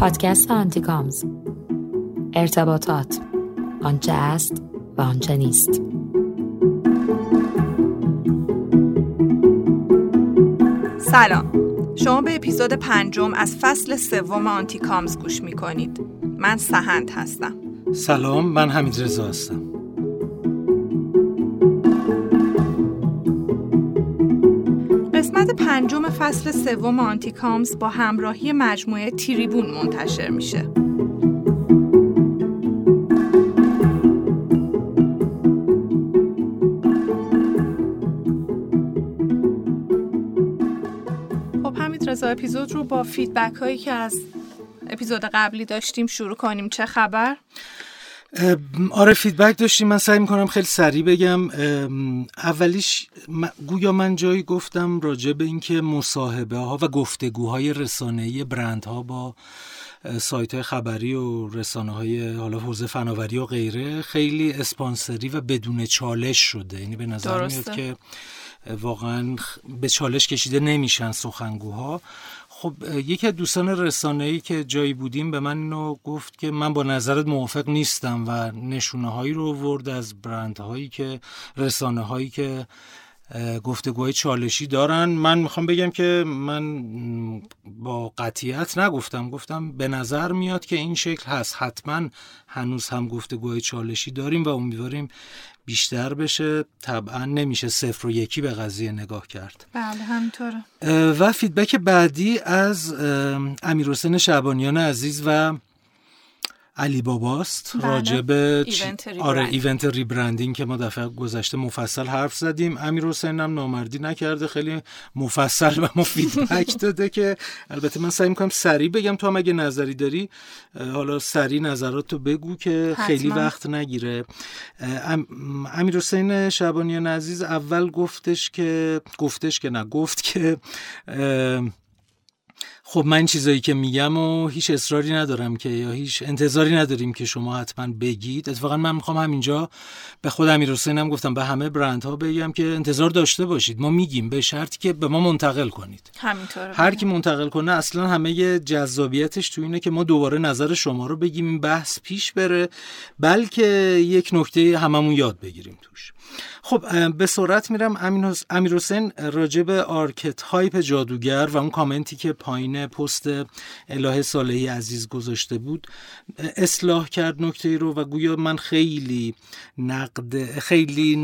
پادکست آنتیکامز ارتباطات. آنچه است و آنچه نیست. سلام. شما به اپیزود پنجم از فصل سوم آنتیکامز گوش می کنید من سهند هستم. سلام من حمید رضا هستم. قسمت پنجم فصل سوم آنتیکامز با همراهی مجموعه تریبون منتشر میشه خب حمید رضا اپیزود رو با feedback هایی که از اپیزود قبلی داشتیم شروع کنیم چه خبر؟ آره feedback داشتیم. من سعی می‌کنم خیلی سریع بگم. اولیش گویا من جایی گفتم راجع به اینکه مصاحبه ها و گفتگوهای رسانه‌ای برندها با سایت های خبری و رسانه های حالا حوزه فناوری و غیره خیلی اسپانسری و بدون چالش شده. یعنی به نظر میاد که واقعا به چالش کشیده نمیشن سخنگوها. خب یکی از دوستان رسانه ای که جایی بودیم به من اینو گفت که من با نظرت موافق نیستم و نشونه هایی رو ورد از برند هایی که رسانه هایی که گفتگوهای چالشی دارن. من می‌خوام بگم که من با قطیت نگفتم گفتم به نظر میاد که این شکل هست. حتما هنوز هم گفتگوهای چالشی داریم و امیدواریم بیشتر بشه طبعا نمیشه صفر و یکی به قضیه نگاه کرد. بله همینطوره. و فیدبک بعدی از امیر حسین شعبانیان عزیز و علی باباست بله. راجع به event. آره event rebranding که ما دفعه گذشته مفصل حرف زدیم امیر حسین هم نامردی نکرده خیلی مفصل به ما feedback داده که البته من سعی می‌کنم سریع بگم تو هم اگه نظری داری حالا سریع نظرات تو بگو که حتما. خیلی وقت نگیره ام- امیر حسین شعبانیان عزیز اول گفتش که گفتش که نه گفت که خب من چیزایی که میگم و هیچ اصراری ندارم که یا هیچ انتظاری نداریم که شما حتما بگید. اتفاقا من می‌خوام همینجا به خود امیر هم گفتم به همه برندها بگم که انتظار داشته باشید. ما میگیم به شرطی که به ما منتقل کنید. همینطوره. هر کی منتقل کنه اصلا همه جذابیتش تو اینه که ما دوباره نظر شما رو بگیم این بحث پیش بره بلکه یک نکته هممون یاد بگیریم توش. خب به سرعت میرم. امیر حسین راجع به archetype جادوگر و اون کامنتی که پایین پست الهه صالحی عزیز گذاشته بود اصلاح کرد نکته رو و گویا من خیلی نقد خیلی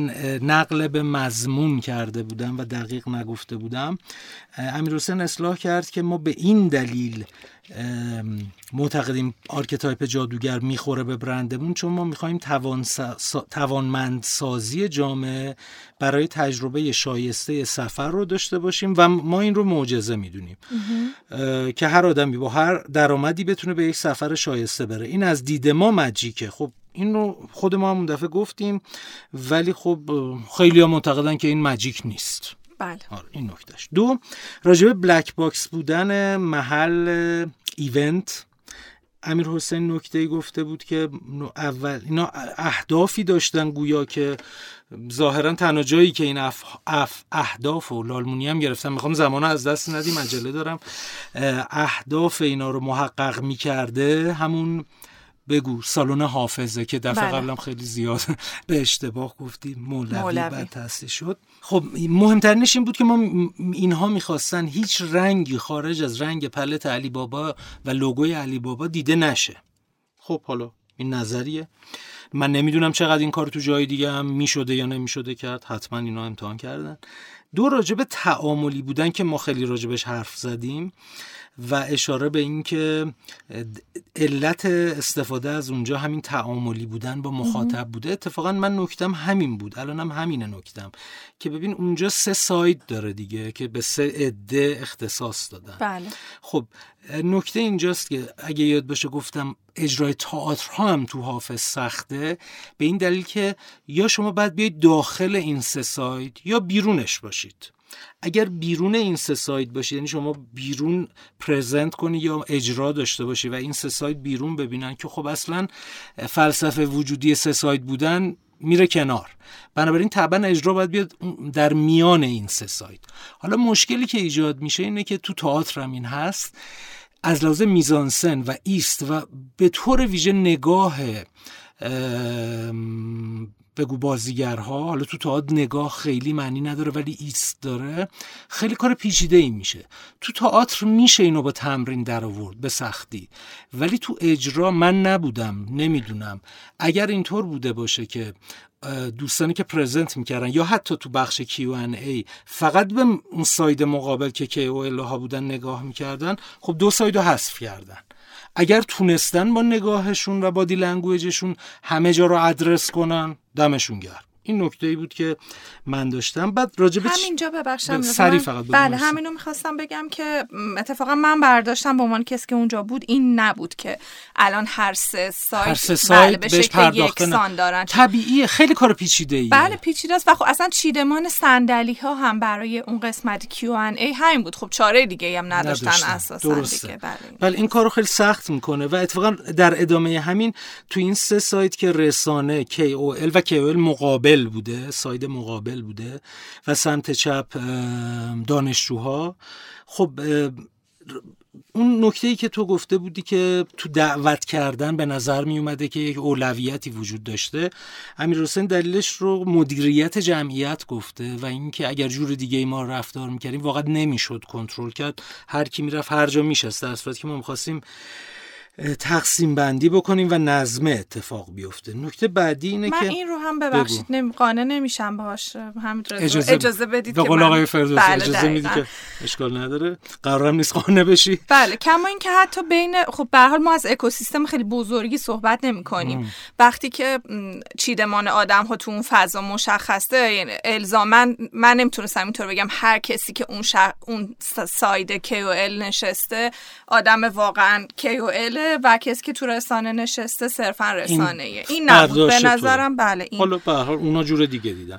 نقل به مضمون کرده بودم و دقیق نگفته بودم. امیر حسین اصلاح کرد که ما به این دلیل معتقدیم archetype جادوگر می‌خوره به برندمون چون ما می‌خوایم توان توانمندسازی جامعه برای تجربه شایسته سفر رو داشته باشیم و ما این رو معجزه می‌دونیم. که هر آدمی با هر درآمدی بتونه به یک سفر شایسته بره. این از دید ما magic ه. خب این رو خود ما هم دفعه گفتیم ولی خب خیلی ها معتقدن که این magic نیست. بله. آره این نکتهش. دو راجب black box بودن محل event. امیر حسین نکته گفته بود که اول اینا اهدافی داشتن گویا که ظاهرا تنها جایی که این اف اف اهداف و لالمونی هم گرفتم می‌خوام زمان از دست ندیم عجله دارم. اه، اهداف اینا رو محقق می‌کرده همون بگو سالن حافظه که دفعه بله. قبلم خیلی زیاد به اشتباه گفتیم مولوی, مولوی. بعد تأسیس شد. خب مهمترینش این بود که ما اینها می‌خواستن هیچ رنگی خارج از رنگ پلت علی بابا و لوگوی علی بابا دیده نشه. خب حالا این نظریه. من نمی‌دونم چقدر این کار تو جای دیگه هم می‌شده یا نمی‌شده کرد. حتما اینا امتحان کردن. دو راجب تعاملی بودن که ما خیلی راجبش حرف زدیم. و اشاره به این که علت استفاده از اونجا همین تعاملی بودن با مخاطب بوده. اتفاقا من نکتم همین بود. الانم همینه نکتم. که ببین اونجا سه ساید داره دیگه که به سه عده اختصاص دادن. بله. خب نکته اینجاست که اگه یاد باشه گفتم اجرای تئاتر هم تو حافظ سخته. به این دلیل که یا شما باید بیاید داخل این سه سایت یا بیرونش باشید. اگر بیرون این سه سایت باشید یعنی شما بیرون پرزنت کنی یا اجرا داشته باشی و این سه سایت بیرون ببینن که خب اصلا فلسفه وجودی سه سایت بودن میره کنار. بنابراین طبعا اجرا باید بیاد در میان این سه سایت. حالا مشکلی که ایجاد میشه اینه که تو تئاتر هم این هست از لحاظ میزانسن و ایست و به طور ویژه نگاه بگو بازیگرها حالا تو تئاتر نگاه خیلی معنی نداره ولی ایست داره. خیلی کار پیچیده ای میشه. تو تئاتر میشه اینو با تمرین در آورد به سختی. ولی تو اجرا من نبودم نمی‌دونم. اگر اینطور بوده باشه که دوستانی که present می‌کردن یا حتی تو بخش ای فقط به اون side مقابل که KOL ها بودن نگاه می‌کردن خب دو side رو حذف کردن. اگر تونستن با نگاهشون و body language شون همه جا رو ادرس کنن دمشون گرم. این نکته ای بود که من داشتم. بعد راجب همینجا ببخشم sorry فقط بله همینو می‌خواستم بگم که اتفاقا من برداشتم به عنوان کسی که اونجا بود این نبود که الان هر سه سایت, هر سه سایت بله به شکل یکسان دارن. طبیعیه خیلی کار پیچیده ای بله پیچیده است. و خب اصلا چیدمان صندلی ها هم برای اون قسمت کیو ان ای همین بود. خب چاره دیگه هم نداشتن, نداشتن. اساسا دیگه. بله بله این کارو خیلی سخت می‌کنه و اتفاقا در ادامه همین تو این سه سایت که رسانه KOL و KOL مقابل مقابل بوده ساید مقابل بوده و سمت چپ دانشجوها. خب اون نکته ای که تو گفته بودی که تو دعوت کردن به نظر می اومده که یک اولویتی وجود داشته امیر حسین دلیلش رو مدیریت جمعیت گفته و اینکه اگر جور دیگه ای ما رفتار می‌کردیم واقعا نمی‌شد کنترل کرد. هر کی می‌رفت هر جا میشست. در صورتی که ما می‌خواستیم تقسیم بندی بکنیم و نظمه اتفاق بیفته. نکته بعدی اینه من که این رو هم ببخشید نمی... قانع نمیشم باهاش همین اجازه, اجازه بدید به قول آقای فردوسی بله اجازه میدی که اشکال نداره. قرارم نیست قانع بشی. بله کما اینکه حتی بین خب به حال ما از اکوسیستم خیلی بزرگی صحبت نمی کنیم وقتی که چیدمان آدم ها تو اون فضا مشخصه یعنی الزاما من نمی‌تونستم اینطور بگم هر کسی که اون شخ... اون ساید KOL نشسته آدم واقعا KOL و کسی که تو رسانه نشسته صرفا رسانه این, این نبود. به نظرم بله این. حالا به هر اونا جور دیگه دیدن.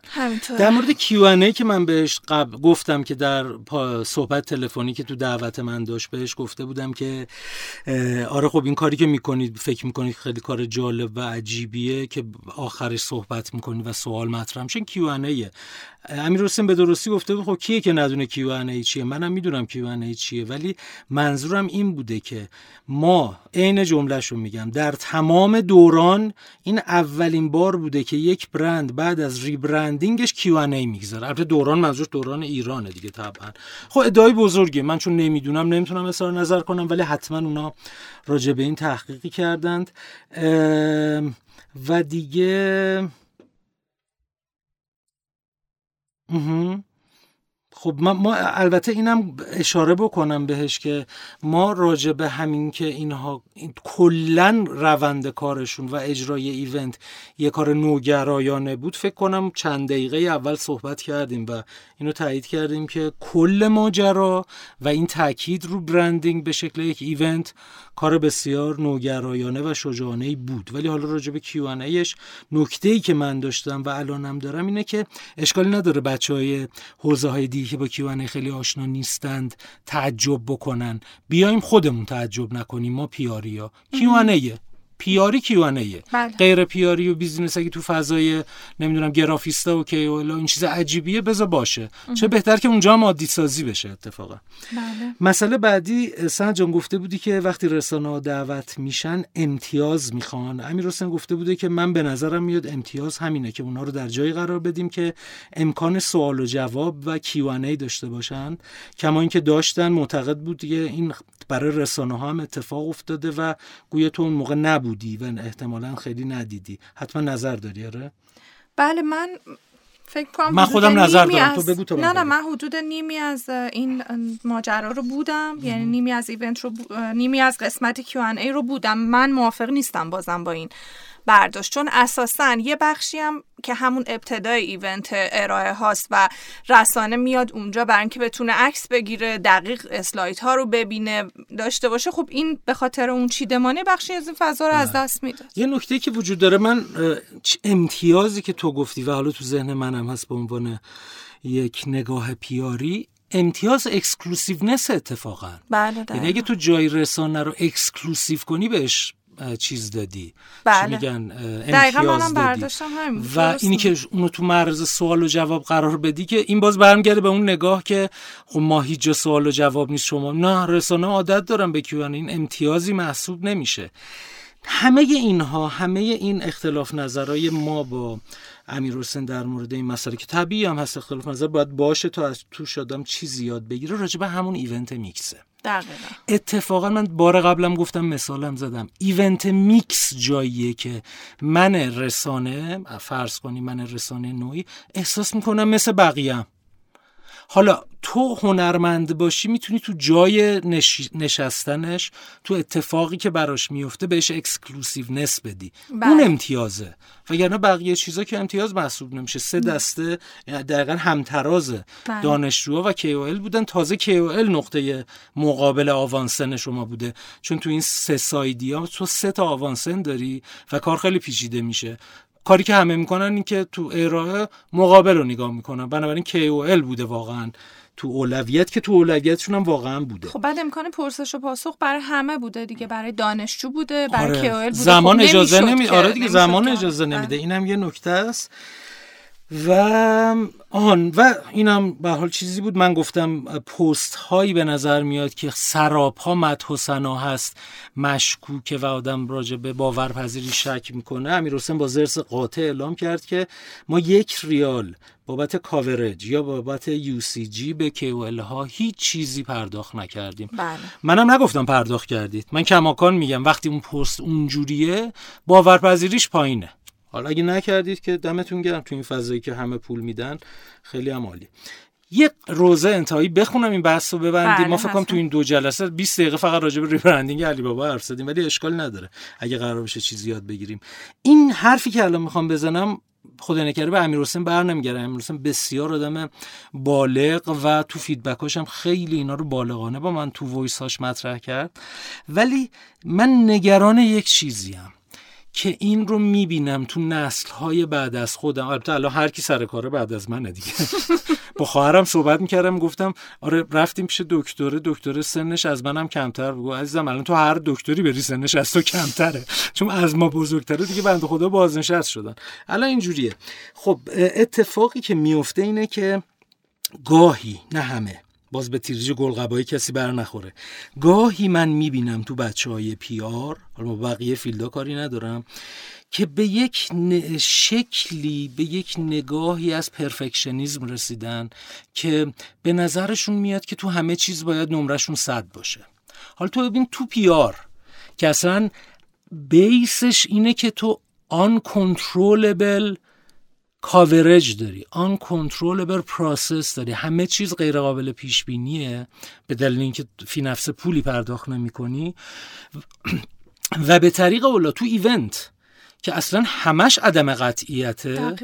در مورد Q&A که من بهش قبل گفتم که در صحبت تلفنی که تو دعوت من داشت بهش گفته بودم که آره خب این کاری که می‌کنید فکر می‌کنید خیلی کار جالب و عجیبیه که آخرش صحبت می‌کنید و سوال مطرح میشه. که امیر حسین به درستی گفته بود خب کیه که ندونه Q&A چیه؟ منم می‌دونم Q&A چیه ولی منظورم این بوده که ما عین جملهش میگم در تمام دوران این اولین بار بوده که یک برند بعد از ریبرندینگش کیو ای می‌گذاره. البته دوران منظور دوران ایرانه دیگه طبعا. خب ادعای بزرگه من چون نمی‌دونم نمی‌تونم اظهار نظر کنم ولی حتما اونا راجع به این تحقیقی کردند. و دیگه Mm-hmm. خب ما, ما البته اینم اشاره بکنم بهش که ما راجع به همین که اینها این کلا روند کارشون و اجرای ایونت یه کار نوگرایانه بود فکر کنم چند دقیقه اول صحبت کردیم و اینو تایید کردیم که کل ماجرا و این تاکید رو branding به شکل یک event کار بسیار نوگرایانه و شجاعانه بود. ولی حالا راجع به Q&A ش نکته ای که من داشتم و الانم دارم اینه که اشکالی نداره بچه های حوزه های دیگه که با Q&A خیلی آشنا نیستند تعجب بکنن. بیایم خودمون تعجب نکنیم ما PR یا Q&A پیاری کیوانه بله. غیر پیاری و بیزینس اگه تو فضای نمی‌دونم گرافیستا و کی این چیز عجیبیه بذار باشه. چه بهتر که اونجا هم عادی سازی بشه اتفاقا. بله. مسئله بعدی سن جان گفته بودی که وقتی رسانه دعوت میشن امتیاز می‌خوان. امیر حسین گفته بوده که من به نظرم میاد امتیاز همینه که اونها رو در جایی قرار بدیم که امکان سوال و جواب و کیوانه داشته باشن کما اینکه داشتن معتقد بود دیگه این برای رسانه ها هم اتفاق افتاده و گویا تو اون موقع نبودی و احتمالا خیلی ندیدی. حتما نظر داری آره؟ بله من فکر کنم من خودم نظر دارم. تو بگو تو نه نه من حدود نیمی از این ماجرا رو بودم. یعنی نیمی از ایونت رو نیمی از قسمت Q&A رو بودم. من موافق نیستم بازم با این. برداشت. چون اساسا یه بخشی هم که همون ابتدای ایونت ارائه هاست و رسانه میاد اونجا برای اینکه بتونه عکس بگیره دقیق اسلاید ها رو ببینه داشته باشه خب این به خاطر اون چیدمانه بخشی از این فضا رو از بله. دست میده یه نکته که وجود داره من امتیازی که تو گفتی و حالا تو ذهن منم هست به عنوان یک نگاه PR ی امتیاز exclusiveness اتفاقا. بله یعنی اگه تو جای رسانه رو exclusive کنی بهش چیز دادی. بله. میگن؟ منم برداشتم همین و اینی که اونو تو معرض سوال و جواب قرار بدی که این باز برمیگرده به اون نگاه که خب ما هیچ سوال و جواب نیست شما نه رسانه عادت دارم به Q&A این امتیازی محسوب نمیشه. همه اینها همه این اختلاف نظرهای ما با امیر حسین در مورد این مسئله که طبیعی هم هست اختلاف نظر باید باشه تا از توش آدم چیز یاد بگیره راجع به همون event mix ه. دقیقا. اتفاقا من بار قبلم گفتم مثالم زدم. event mix جاییه که من رسانه فرض کنی من رسانه نوعی احساس می‌کنم مثل بقیه حالا تو هنرمند باشی می‌تونی تو جای نشستنش تو اتفاقی که براش میفته بهش نس بدی. بله. اون امتیازه. وگرنه بقیه چیزا که امتیاز محسوب نمیشه. سه دسته دقیقا همتراز بله. دانشجوها و KOL بودن. تازه KOL نقطه مقابل آوانسن شما بوده. چون تو این سه سایدی ها تو سه تا آوانسن داری و کار خیلی پیچیده میشه. کاری که همه می‌کنن این که تو ارائه مقابل رو نگاه می‌کنن. بنابراین KOL بوده واقعا. تو اولویت که تو اولویتشون هم واقعا بوده. خب بعد امکان پرسش و پاسخ برای همه بوده دیگه. برای دانشجو بوده برای آره. KOL بوده. زمان خب اجازه نمی آره دیگه زمان اجازه نمیده. اینم یه نکته است. و آن و اینم به حال چیزی بود. من گفتم پست هایی به نظر میاد که سراب ها مدح و سنا هست مشکوکه و آدم راجع به باورپذیری شک می‌کنه. امیر حسین با ضرس قاطع اعلام کرد که ما یک ریال بابت coverage یا بابت UGC به KOL ها هیچ چیزی پرداخت نکردیم. بله. منم نگفتم پرداخت کردید. من کماکان میگم وقتی اون پست اونجوریه باورپذیریش پایینه. حالا اگه نکردید که دمتون گرم تو این فضایی که همه پول میدن خیلی هم عالی. یه روضه انتهایی بخونم این بحث رو ببندیم. بله، ما فکر کنم تو این دو جلسه 20 دقیقه فقط راجع به rebranding علی بابا حرف زدیم ولی اشکال نداره. اگه قرار بشه چیزی یاد بگیریم. این حرفی که الان می‌خوام بزنم خدا نکرده به امیر حسین بر نمیگرده. امیر حسین بسیار آدم بالغ و تو feedback اش هم خیلی اینا رو بالغانه با من تو voice هاش مطرح کرد. ولی من نگران یک چیزیم که این رو می‌بینم تو نسل های بعد از خودم. البته الان هر کی سر کاره بعد از منه دیگه. با خواهرم صحبت می‌کردم گفتم آره رفتیم پیش دکتره. دکتر سنش از منم کمتر بگو عزیزم الان تو هر دکتری بری سنش از تو کمتره. چون از ما بزرگتره دیگه بنده خدا بازنشست شدن. الان اینجوریه. خب اتفاقی که میفته اینه که گاهی نه همه باز به تیرج گلقبایی کسی بر نخوره. گاهی من می‌بینم تو بچه های آر حالا بقیه فیلدا کاری ندارم که به یک شکلی به یک نگاهی از پرفکشنیزم رسیدن که به نظرشون میاد که تو همه چیز باید نمرشون صد باشه. حالا تو ببین تو PR که اصلا base ش اینه که تو uncontrollable coverage داری. uncontrollable process داری. همه چیز غیر قابل پیش بینیه به دلیل اینکه فی نفسه پولی پرداخت نمی کنی و به طریق اولا تو event که اصلا همش عدم قطعیته.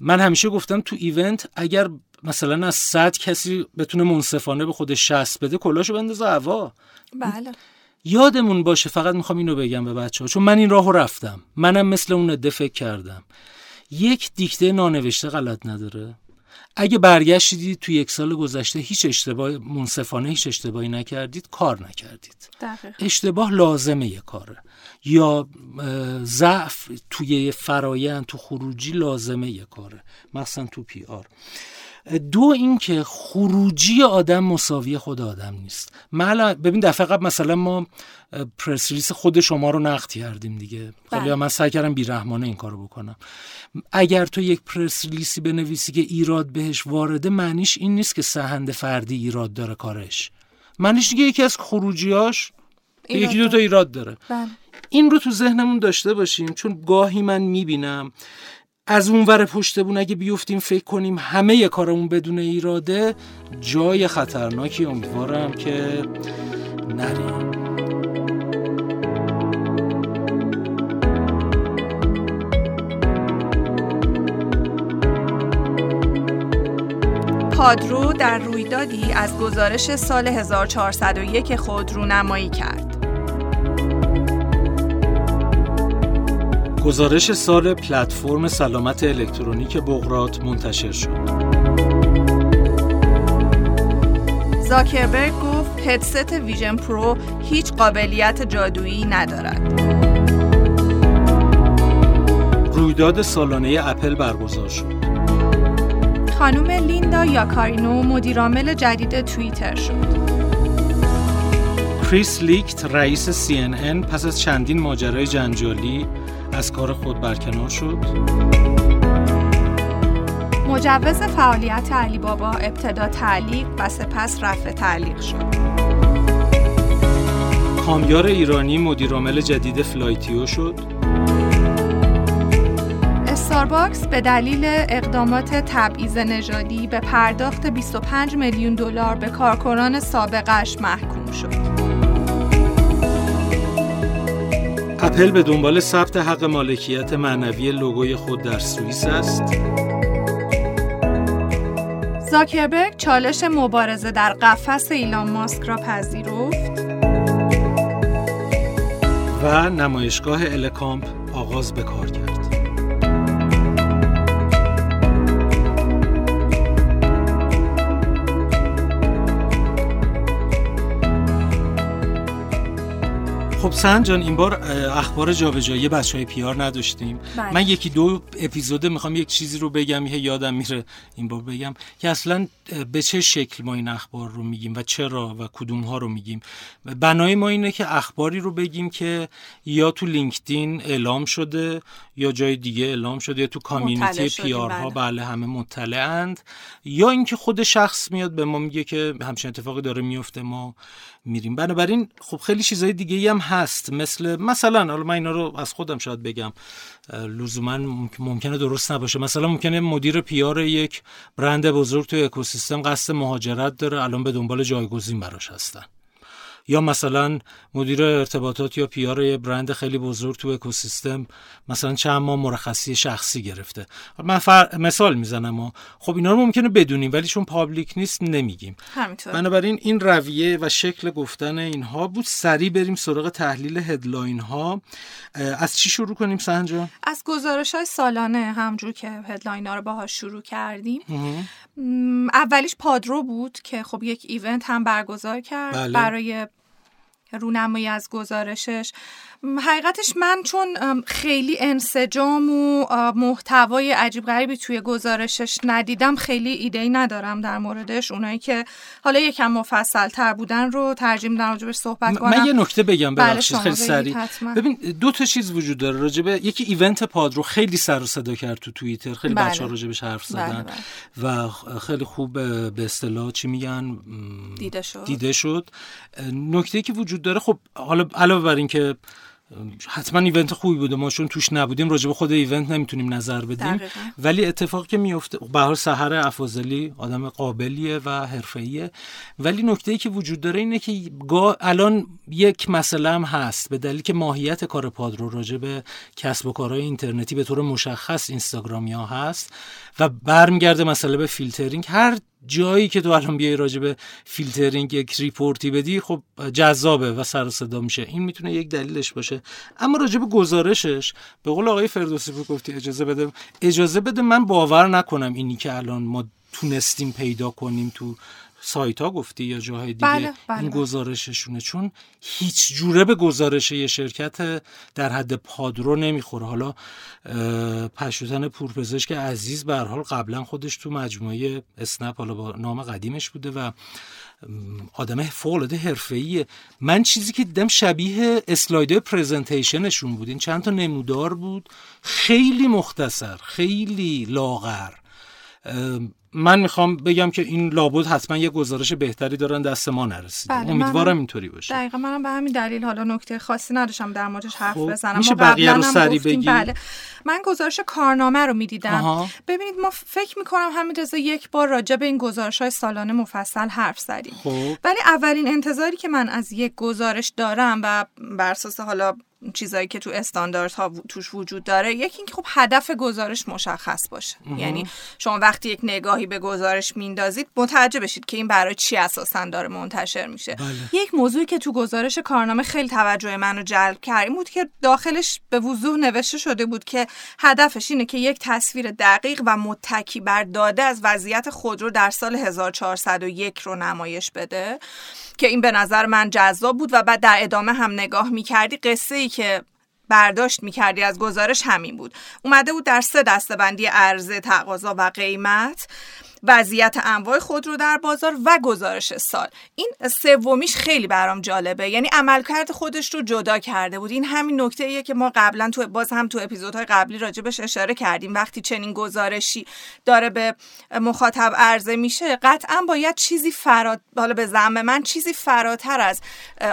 من همیشه گفتم تو event اگر مثلا از صد کسی بتونه منصفانه به خودش شصت بده کلاشو بندازه هوا. بله. یادمون باشه فقط می‌خوام اینو بگم به بچه ها چون من این راهو رفتم. منم مثل اون عده فکر کردم. یک دیکته نانوشته غلط نداره. اگه برگشتید تو یک سال گذشته هیچ اشتباه منصفانه هیچ اشتباهی نکردید کار نکردید. اشتباه لازمه یه کاره. یا ضعف توی فرایند تو خروجی لازمه یه کاره. مثلا تو پی آر. دو اینکه خروجی آدم مساوی خود آدم نیست. من ببین دفعه قبل مثلا ما پرس ریلیس خود شما رو نقد کردیم دیگه. خیلی بله. من سعی کردم بیرحمانه این کارو بکنم. اگر تو یک پرس ریلیسی بنویسی که ایراد بهش وارده معنیش این نیست که سهند فردی ایراد داره کارش. معنیش دیگه یکی از خروجیاش یکی دو تا ایراد داره. بله. این رو تو ذهنمون داشته باشیم چون گاهی من می‌بینم از اون ور پشت بون اگه بیفتیم فکر کنیم همه کارمون بدون ایراده جای خطرناکی امیدوارم که نریم پادرو در رویدادی از گزارش سال 1401 خود رونمایی کرد. گزارش سال پلتفرم سلامت الکترونیک بقراط منتشر شد. زاکربرگ گفت هدست Vision Pro هیچ قابلیت جادویی ندارد. رویداد سالانه اپل برگزار شد خانم لیندا یاکارینو مدیرعامل جدید توییتر شد کریس لیکت رئیس CNN پس از چندین ماجرای جنجالی از کار خود برکنار شد. مجوز فعالیت علی بابا ابتدا تعلیق و سپس رفع تعلیق شد. کامیار ایرانی مدیرعامل جدید فلایتیو شد. استارباکس به دلیل اقدامات تبعیض نژادی به پرداخت 25 میلیون دلار به کارکنان سابقش محکوم شد. اپل به دنبال ثبت حق مالکیت معنوی لوگوی خود در سوئیس است. زاکربرگ چالش مبارزه در قفس ایلان ماسک را پذیرفت و نمایشگاه الکامپ آغاز به کار کرد. خب سن جان این بار اخبار جابجایی بچه های پیار نداشتیم بله. من یکی دو اپیزود می‌خوام یک چیزی رو بگم یه یادم میره این بار بگم که اصلا به چه شکل ما این اخبار رو میگیم و چرا و کدوم ها رو میگیم بنای ما اینه که اخباری رو بگیم که یا تو لینکدین اعلام شده یا جای دیگه اعلام شده یا تو کامیونیتی پیار ها بله. بله همه مطلعند. یا اینکه خود شخص میاد به ما میگه که همچین اتفاقی داره میفته ما میریم. بنابراین خب خیلی چیزای دیگه هم هست. مثل مثلا حالا من اینا رو از خودم شاید بگم لزوما ممکنه درست نباشه. مثلا ممکنه مدیر PR یک برند بزرگ تو اکوسیستم قصد مهاجرت داره الان به دنبال جایگزین براش هستن. یا مثلا مدیر ارتباطات یا PR یه برند خیلی بزرگ تو اکوسیستم مثلا چند ماه مرخصی شخصی گرفته. من فر... مثال می‌زنم و خب اینا رو ممکنه بدونیم ولی چون public نیست نمیگیم. همینطور. بنابراین این رویه و شکل گفتن اینها بود. سریع بریم سراغ تحلیل headline ها. از چی شروع کنیم سنجا از گزارش های سالانه همجور که هدلاین ها رو باهاش شروع کردیم. اولیش پادرو بود که خب یک ایونت هم برگزار کرد. بله. برای رونمایی از گزارشش. حقیقتش من چون خیلی انسجام و محتوای عجیب غریبی توی گزارشش ندیدم خیلی ایده ای ندارم در موردش. اونایی که حالا یکم مفصل تر بودن رو ترجیم در راجبش صحبت کنم من یه نکته بگم بله، ببخشید خیلی سریع. ببین دو تا چیز وجود داره. راجبه یکی ایونت پاد رو خیلی سر و صدا کرد تو توییتر. خیلی بله. بچه‌ها راجبش حرف بله، زدن. بله. و خیلی خوب به اصطلاح چی میگن؟ دیده شد. دیده شد. نکته که وجود داره خب حالا علاوه بر اینکه حتما ایونت خوبی بوده. ما چون توش نبودیم راجع به خود ایونت نمی‌تونیم نظر بدیم. ولی اتفاقی که میفته به حال سحر افاضلی آدم قابلیه و حرفه‌ایه. ولی نکته ای که وجود داره اینه که الان یک مسئله هم هست. به دلیل که ماهیت کار پادرو راجع به کسب و کارهای اینترنتی به طور مشخص اینستاگرامیا هست و برمیگرده مسئله به فیلترینگ. هر جایی که تو الان بیای راجع به فیلترینگ یک report ی بدی خب جذابه و سر صدا میشه. این می‌تونه یک دلیلش باشه. اما راجع به گزارشش به قول آقای فردوسی بود گفتی اجازه بده. اجازه بده من باور نکنم اینی که الان ما تونستیم پیدا کنیم تو سایت ها گفتی یا جاهای دیگه؟ بله، بله. این گزارششونه؟ چون هیچ جوره به گزارش یه شرکت در حد پادرو نمی‌خوره. حالا پشوتن پورپزشک عزیز به حال قبلا خودش تو مجموعه اسنپ حالا با نام قدیمش بوده و آدم فوق العاده حرفه‌ایه. من چیزی که دیدم شبیه اسلاید پرزنتیشنشون بود. این چند تا نمودار بود. خیلی مختصر خیلی لاغر. من می‌خوام بگم که این لابد حتما یه گزارش بهتری دارن دست ما نرسیده. بله امیدوارم اینطوری باشه. دقیقا منم به همین دلیل حالا نکته خاصی نداشتم در موردش حرف خب، بزنم. میشه بقیه رو سری بگی بله. من گزارش کارنامه رو می‌دیدم. ببینید ما فکر می‌کنم همین رضا یک بار راجع به این گزارش های سالانه مفصل حرف زدیم. خب. ولی اولین انتظاری که من از یک گزارش دارم و بر اساس حالا چیزایی که تو استانداردها توش وجود داره. یکی اینکه خب هدف گزارش مشخص باشه. یعنی شما وقتی یک نگاهی به گزارش میندازید متوجه بشید که این برای چی اساسا داره منتشر میشه. بله. یک موضوعی که تو گزارش کارنامه خیلی توجه منو جلب کرد بود که داخلش به وضوح نوشته شده بود که هدفش اینه که یک تصویر دقیق و متکی بر داده از وضعیت خودرو در سال 1401 رو نمایش بده. که این به نظر من جذاب بود و بعد در ادامه هم نگاه می‌کردی قصه ای که برداشت می‌کردی از گزارش همین بود. اومده بود در سه دستبندی عرضه تقاضا و قیمت. وضعیت انواع خودرو در بازار و گزارش سال. این سومیش خیلی برام جالبه. یعنی عملکرد خودش رو جدا کرده بود. این همین نکته ایه که ما قبلا تو باز هم تو اپیزودهای قبلی راجبش اشاره کردیم. وقتی چنین گزارشی داره به مخاطب عرضه میشه قطعا باید چیزی فرات حالا به زعم من چیزی فراتر از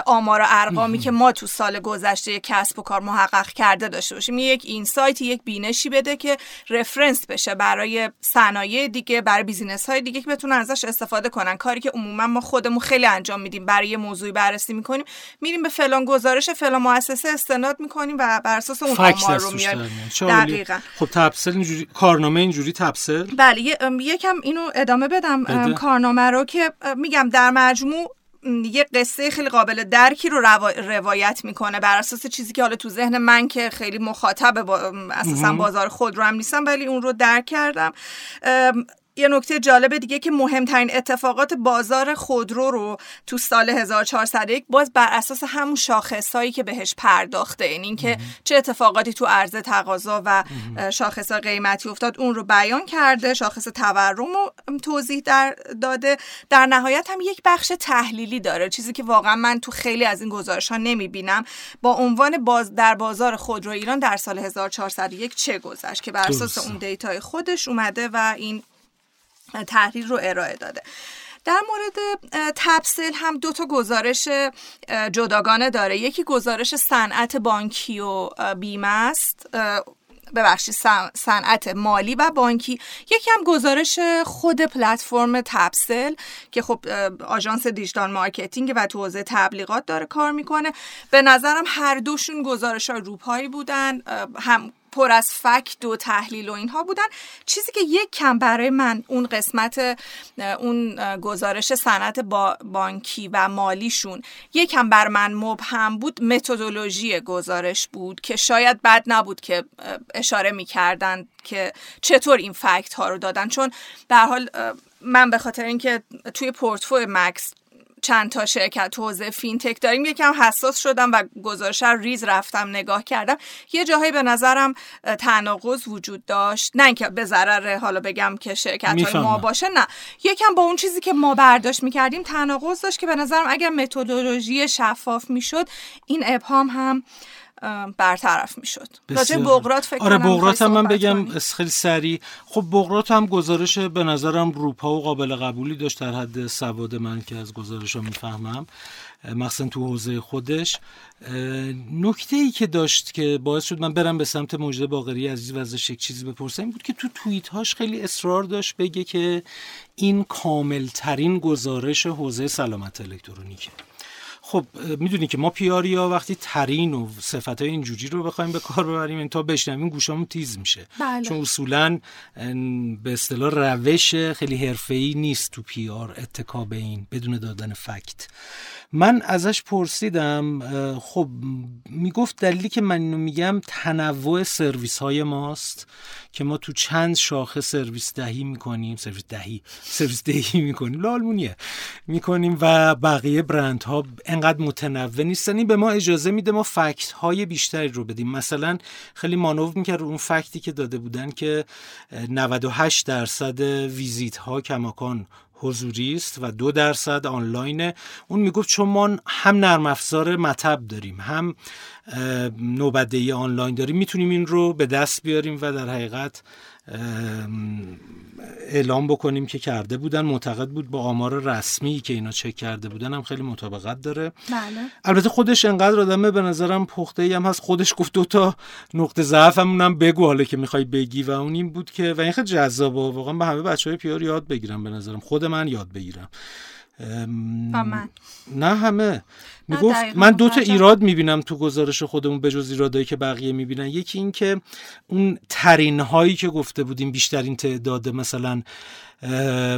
آمار و ارقامی که ما تو سال گذشته کسب و کار محقق کرده داشته باشیم. یک insight یک بینشی بده که reference بشه برای صنایع دیگه برای business های دیگه که بتونن ازش استفاده کنن. کاری که عموما ما خودمون خیلی انجام میدیم. برای یه موضوعی بررسی می‌کنیم. میریم به فلان گزارش فلان مؤسسه استناد می‌کنیم و بر اساس اون آمار رو میاریم. دقیقاً. خب تبسل اینجوری کارنامه اینجوری تبسل بله یکم اینو ادامه بدم. بده. کارنامه رو که میگم در مجموع یه قصه خیلی قابل درکی رو روایت می‌کنه بر اساس چیزی که حالا تو ذهن من که خیلی مخاطب با اساسا بازار خود رو هم نیستم ولی اون رو درک کردم. یه نکته جالب دیگه که مهمترین اتفاقات بازار خودرو رو تو سال 1401 باز بر اساس همون شاخصهایی که بهش پرداخته. این اینکه چه اتفاقاتی تو عرضه تقاضا و شاخص قیمتی افتاد اون رو بیان کرده شاخص تورم رو توضیح در داده. در نهایت هم یک بخش تحلیلی داره چیزی که واقعا من تو خیلی از این گزارش ها نمی‌بینم. با عنوان باز در بازار خودرو ایران در سال 1401 چه گذشت؟ که بر اساس اون دیتای خودش اومده و این تحریر رو ارائه داده. در مورد تبسل هم دو تا گزارش جداگانه داره. یکی گزارش صنعت بانکی و بیمه است. ببخشید صنعت مالی و بانکی. یکی هم گزارش خود پلتفرم تپسل که خب آژانس digital marketing و تو حوزه تبلیغات داره کار می‌کنه. به نظرم هر دوشون گزارش های روپایی بودن. هم پر از fact و تحلیل و اینها بودن. چیزی که یک کم برای من اون قسمت اون گزارش صنعت با بانکی و مالیشون یکم بر من مبهم بود متدولوژی گزارش بود که شاید بد نبود که اشاره می‌کردن که چطور این fact ها رو دادن. چون در حال من به خاطر اینکه توی پورتفوی مکس چند تا شرکت حوزه fintech داریم. یکم حساس شدم و گزارش ریز رفتم نگاه کردم. یه جاهایی به نظرم تناقض وجود داشت. نه اینکه به ضرر حالا بگم که شرکت های ما باشه نه. یکم با اون چیزی که ما برداشت می‌کردیم تناقض داشت که به نظرم اگر متدولوژی شفاف می‌شد این ابهام هم برطرف می‌شد. راجع بغرات فکر آره بغرات هم من بگم خیلی سریع. خب بغرات هم گزارش به نظرم روپا و قابل قبولی داشت در حد سواد من که از گزارش ها می‌فهمم. مخصوصا تو حوزه خودش. نکته ای که داشت که باعث شد من برم به سمت مجده باقری عزیز و ازش یک چیزی بپرسم بود که تو توییت هاش خیلی اصرار داشت بگه که این کامل ترین گزارش حوزه سلامت الکترونیکه. خب می‌دونی که ما پیاریا وقتی ترین و صفت های اینجوری رو بخوایم به کار ببریم این تا بشنویم گوشامون تیز میشه بله. چون اصولا به اصطلاح روش خیلی حرفه‌ای نیست تو پیار اتکا به این بدون دادن فکت من ازش پرسیدم خب می‌گفت دلیلی که من اینو میگم تنوع سرویس های ماست که ما تو چند شاخه سرویس دهی می‌کنیم سرویس دهی سرویس دهی می‌کنیم لالمونیه می‌کنیم و بقیه برند ها انقدر متنوع نیستن. این به ما اجازه میده ما فکت های بیشتری رو بدیم. مثلا خیلی مانور می‌کرد اون فکتی که داده بودن که 98 درصد ویزیت ها کماکان حضوری است و دو درصد آنلاینه. اون می‌گفت چون ما هم نرم افزار مطب داریم هم نوبدهی آنلاین داریم می‌تونیم این رو به دست بیاریم و در حقیقت اعلام بکنیم که کرده بودن. معتقد بود با آمار رسمی که اینا چک کرده بودن هم خیلی مطابقت داره. بله. البته خودش انقدر آدمه به نظرم پخته ای هم هست. خودش گفت دوتا نقطه ضعف هم بگو حالا که می‌خوای بگی. و اون این بود که و این خیلی جذابه. واقعا به همه بچه های پیار یاد بگیرم به نظرم. خود من یاد بگیرم. من. نه همه. می‌گفت من دو تا ایراد می‌بینم تو گزارش خودمون به جز ایرادایی که بقیه می‌بینن. یکی این که اون ترین هایی که گفته بودیم بیشترین تعداد مثلا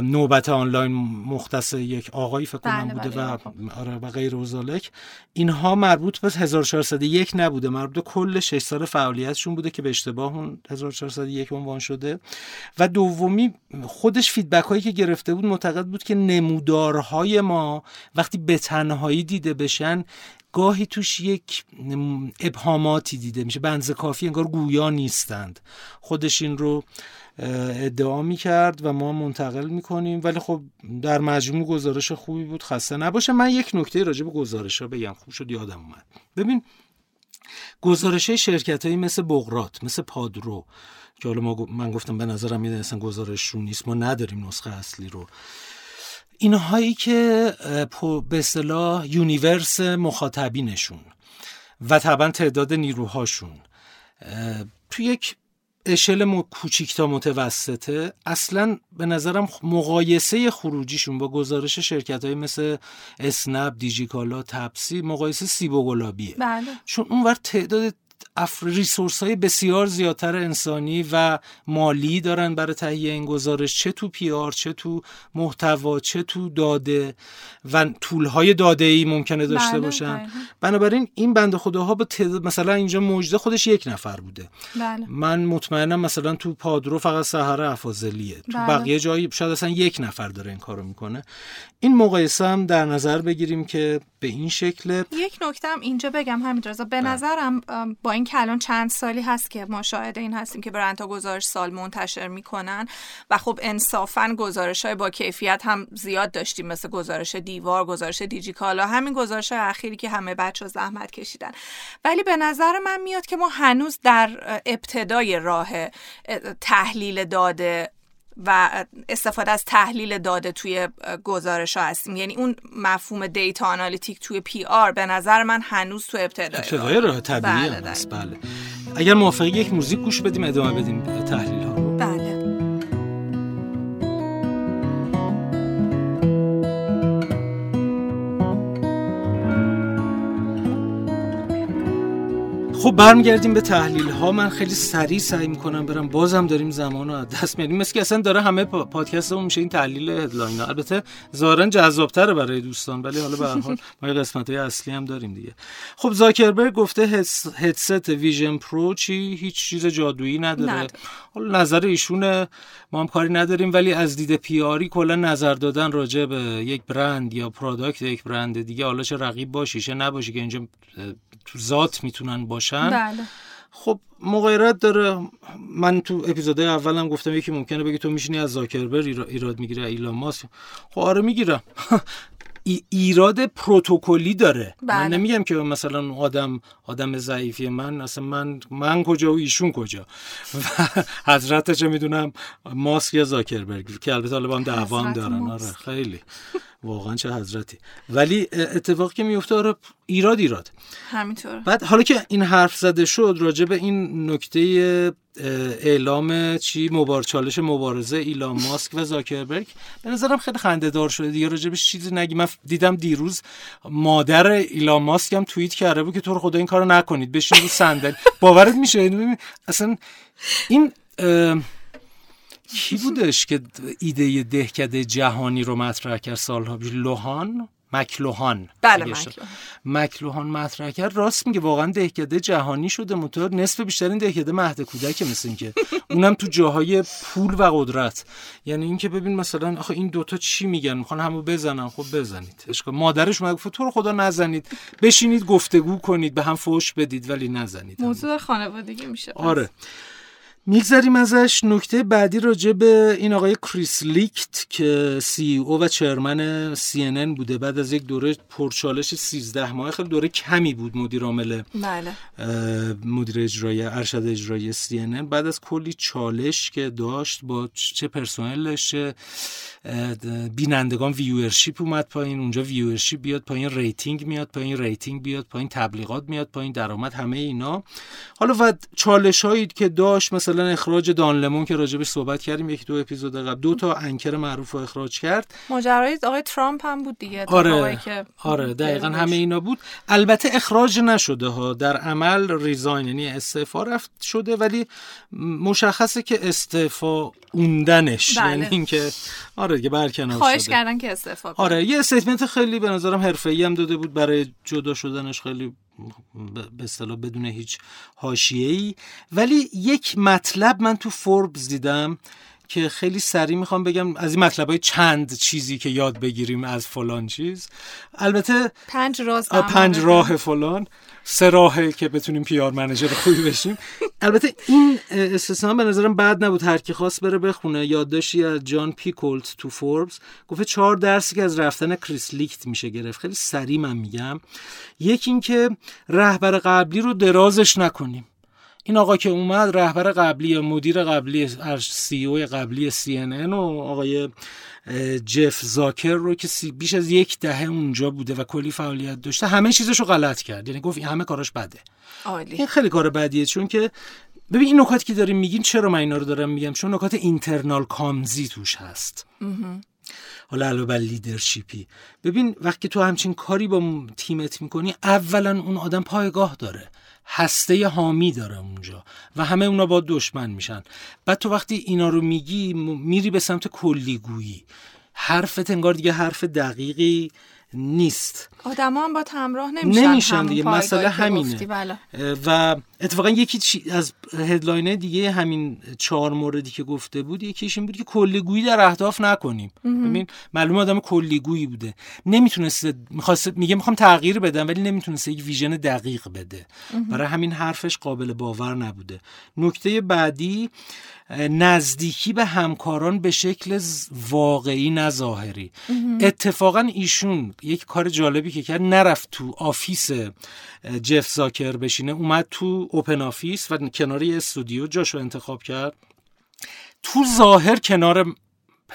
نوبت آنلاین مختص یک آقایی فکر کنم بله، بوده بله، و آره و غیر وزالک اینها مربوط به 1401 نبوده مربوط به کل 6 سال فعالیتشون بوده که به اشتباه اون 1401 عنوان شده. و دومی خودش فیدبک هایی که گرفته بود معتقد بود که نمودارهای ما وقتی به تنهایی دیده بشن گاهی توش یک ابهاماتی دیده میشه. بنز کافی انگار گویا نیستند. خودش این رو ادعا می‌کرد و ما منتقل می‌کنیم. ولی خب در مجموع گزارش خوبی بود. خسته نباشه. من یک نکته راجع به گزارش ها بگم. خوب شد یادم اومد. ببین گزارش شرکت هایی مثل بغرات مثل پادرو که حالا ما من گفتم به نظرم میاد اصلا گزارش رو نیست. ما نداریم نسخه اصلی رو. اینهایی که به اصطلاح universe مخاطبینشون و طبعا تعداد نیروهاشون تو یک اشل کوچیک تا متوسطه اصلا به نظرم مقایسه خروجیشون با گزارش شرکت های مثل اسنپ دیجیکالا تپسی مقایسه سیب و گلابیه بله. چون اونور تعداد ریسورس های بسیار زیادتر انسانی و مالی دارن برای تهیه این گزارش. چه تو پی آر چه تو محتوا چه تو داده و طول های داده ای ممکنه داشته بله، باشن. بله. بنابراین این بنده خداها با تعداد مثلا اینجا مجده خودش یک نفر بوده. بله. من مطمئنم مثلا تو پادرو فقط سحر افاضلیه. تو بله. بقیه جایی شاید اصلا یک نفر داره این کارو می‌کنه. این مقایسه هم در نظر بگیریم که به این شکل یک نکته هم اینجا بگم همین به نظرم ام، با این که الان چند سالی هست که ما شاهد این هستیم که برندها گزارش سال منتشر می‌کنن و خب انصافا گزارش های با کیفیت هم زیاد داشتیم مثل گزارش دیوار گزارش دیجیکالا همین گزارش های اخیری که همه بچه زحمت کشیدن. ولی به نظر من میاد که ما هنوز در ابتدای راه اه، تحلیل داده و استفاده از تحلیل داده توی گزارش ها هستیم یعنی اون مفهوم data analytic توی PR به نظر من هنوز تو ابتدای ابتدای راه طبیعی بله،. بله اگر موافقی یک موزیک گوش بدیم ادامه بدیم تحلیل ها خب برمیگردیم به تحلیل ها من خیلی سریع سعی می‌کنم برم. بازم داریم زمان رو از دست میدیم. مثل که اصلا داره همه پا- پادکست اون میشه این تحلیل headline ها. البته ظاهرا جذابتره برای دوستان ولی حالا به هر حال ما یه قسمت های اصلی هم داریم دیگه. خب زاکربرگ گفته head- headset Vision Pro چی؟ هیچ چیز جادویی نداره. حالا نظر ایشونه ما هم کاری نداریم ولی از دید PR ی کلا نظر دادن راجع به یک برند یا product یک برند دیگه حالا چه رقیب باشی چه نباشی که اینجا تو ذات می‌تونن باشن. بله. خب مغایرت داره. من تو اپیزودهای اولم گفتم یکی ممکنه بگه تو میشینی از زاکربرگ ایرا- ایراد می‌گیره ایلان ماسک. خب آره می‌گیرم. ای- ایراد پروتکلی داره. من بله. نمیگم که مثلا آدم آدم ضعیفی من اصلا من من کجا و ایشون کجا. و حضرت چه می‌دونم ماسک یا زاکربرگ که البته حالا با هم دعوا هم حضرت دارن. آره. خیلی. واقعا چه حضرتی. ولی اتفاقی که میفته آره ایراد ایراد. همینطور بعد حالا که این حرف زده شد راجع به این نکته اعلام چی؟ مبار چالش مبارزه ایلان ماسک و زاکربرگ به نظرم خیلی خنده‌دار شده. دیگه راجبش چیزی نگی. من دیدم دیروز مادر ایلان ماسک هم توییت کرده بود که تو رو خدا این کارو نکنید بشین رو صندلی. باورت میشه؟ یعنی اصلا این کی بودش که ایده دهکده جهانی رو مطرح کرد؟ سالها پیش لوهان؟ مکلوهان. بله مکلوهان. مکلوهان مطرح کرد. راست میگه واقعا دهکده جهانی شده. موتور نصف بیشتر این دهکده مهد کودک مثل این که اونم تو جاهای پول و قدرت. یعنی اینکه ببین مثلا آخه این دوتا چی میگن؟ می‌خوان همو بزنن. خب بزنید. اشکال مادرش اومد گفت تو رو خدا نزنید. بشینید گفتگو کنید به هم فوش بدید ولی نزنید. موضوع خانوادگی میشه پس. آره. میگذریم ازش. نکته بعدی راجع به این آقای کریس لیکت که سی او و چرمن سی بوده. بعد از یک دوره پرچالش 13 ماه. خیلی دوره کمی بود مدیر عامل بله. مدیر اجرایی ارشد اجرایی سی بعد از کلی چالش که داشت با چه پرسنلش چه بینندگان viewership اومد پایین. اونجا viewership بیاد پایین rating میاد پایین rating بیاد پایین تبلیغات میاد پایین درآمد همه اینا. حالا و چالش هایی که داشت مثلا اخراج دان لمون که راجبش صحبت کردیم یک دو اپیزود قبل دو تا anchor معروف رو اخراج کرد ماجرای آقای ترامپ هم بود دیگه آره که آره دقیقا. همه اینا بود البته اخراج نشده ها در عمل resign یعنی استعفا گرفته شده ولی مشخصه که استعفا اوندنش بله. یعنی اینکه آره دیگه برکنار خواهش شده کردن که استعفا. آره یه statement خیلی به نظرم حرفه‌ای هم داده بود برای جدا شدنش خیلی به اصطلاح بدون هیچ حاشیه‌ای. ولی یک مطلب من تو فوربس دیدم. که خیلی سریع می‌خوام بگم از این مطلب های چند چیزی که یاد بگیریم از فلان چیز. البته پنج راز پنج راه فلان. سه راهه که بتونیم PR manager خوبی بشیم. البته این استثنا به نظرم بد نبود. هر کی خواست بره بخونه. یادداشتی از جان پیکولت تو فوربس. گفته چهار درسی که از رفتن کریس لیکت میشه گرفت. خیلی سریع من میگم. یکی اینکه رهبر قبلی رو درازش نکنیم. این آقا که اومد رهبر قبلی مدیر قبلی CEO قبلی CNN و آقای جف زاکر رو که بیش از یک دهه اونجا بوده و کلی فعالیت داشته همه چیزش رو غلط کرد. یعنی گفت این همه کاراش بده. عالی. این خیلی کار بدیه چون که ببین این نکاتی که داریم میگین چرا من اینا رو دارم میگم؟ چون نکات اینترنال کامزی توش هست. حالا علاوه بر لیدرشیپی. ببین وقتی تو همچین کاری با تیمت می‌کنی اولا اون آدم پایگاه داره. هسته حامی داره اونجا و همه اونا با دشمن میشن. بعد تو وقتی اینا رو میگی میری به سمت کلیگویی. حرفت انگار دیگه حرف دقیقی نیست. آدم هم با همراه نمیشن نمیشن دیگه مسئله همینه. بله. و اتفاقا یکی از هدلاین دیگه همین چهار موردی که گفته بود یکیش این بود که کلیگویی در اهداف نکنیم. ببین معلومه آدم کلیگویی بوده. نمی‌تونسته می‌خواست میگه می‌خوام تغییر بدم ولی نمی‌تونسته یک ویژن دقیق بده. برای همین حرفش قابل باور نبوده. نکته بعدی نزدیکی به همکاران به شکل واقعی نه ظاهری. اتفاقا ایشون یک کار جالبی که کرد نرفت تو office جف زاکر بشینه اومد تو open office و کنار یه استودیو جاشو انتخاب کرد. تو ظاهر کنار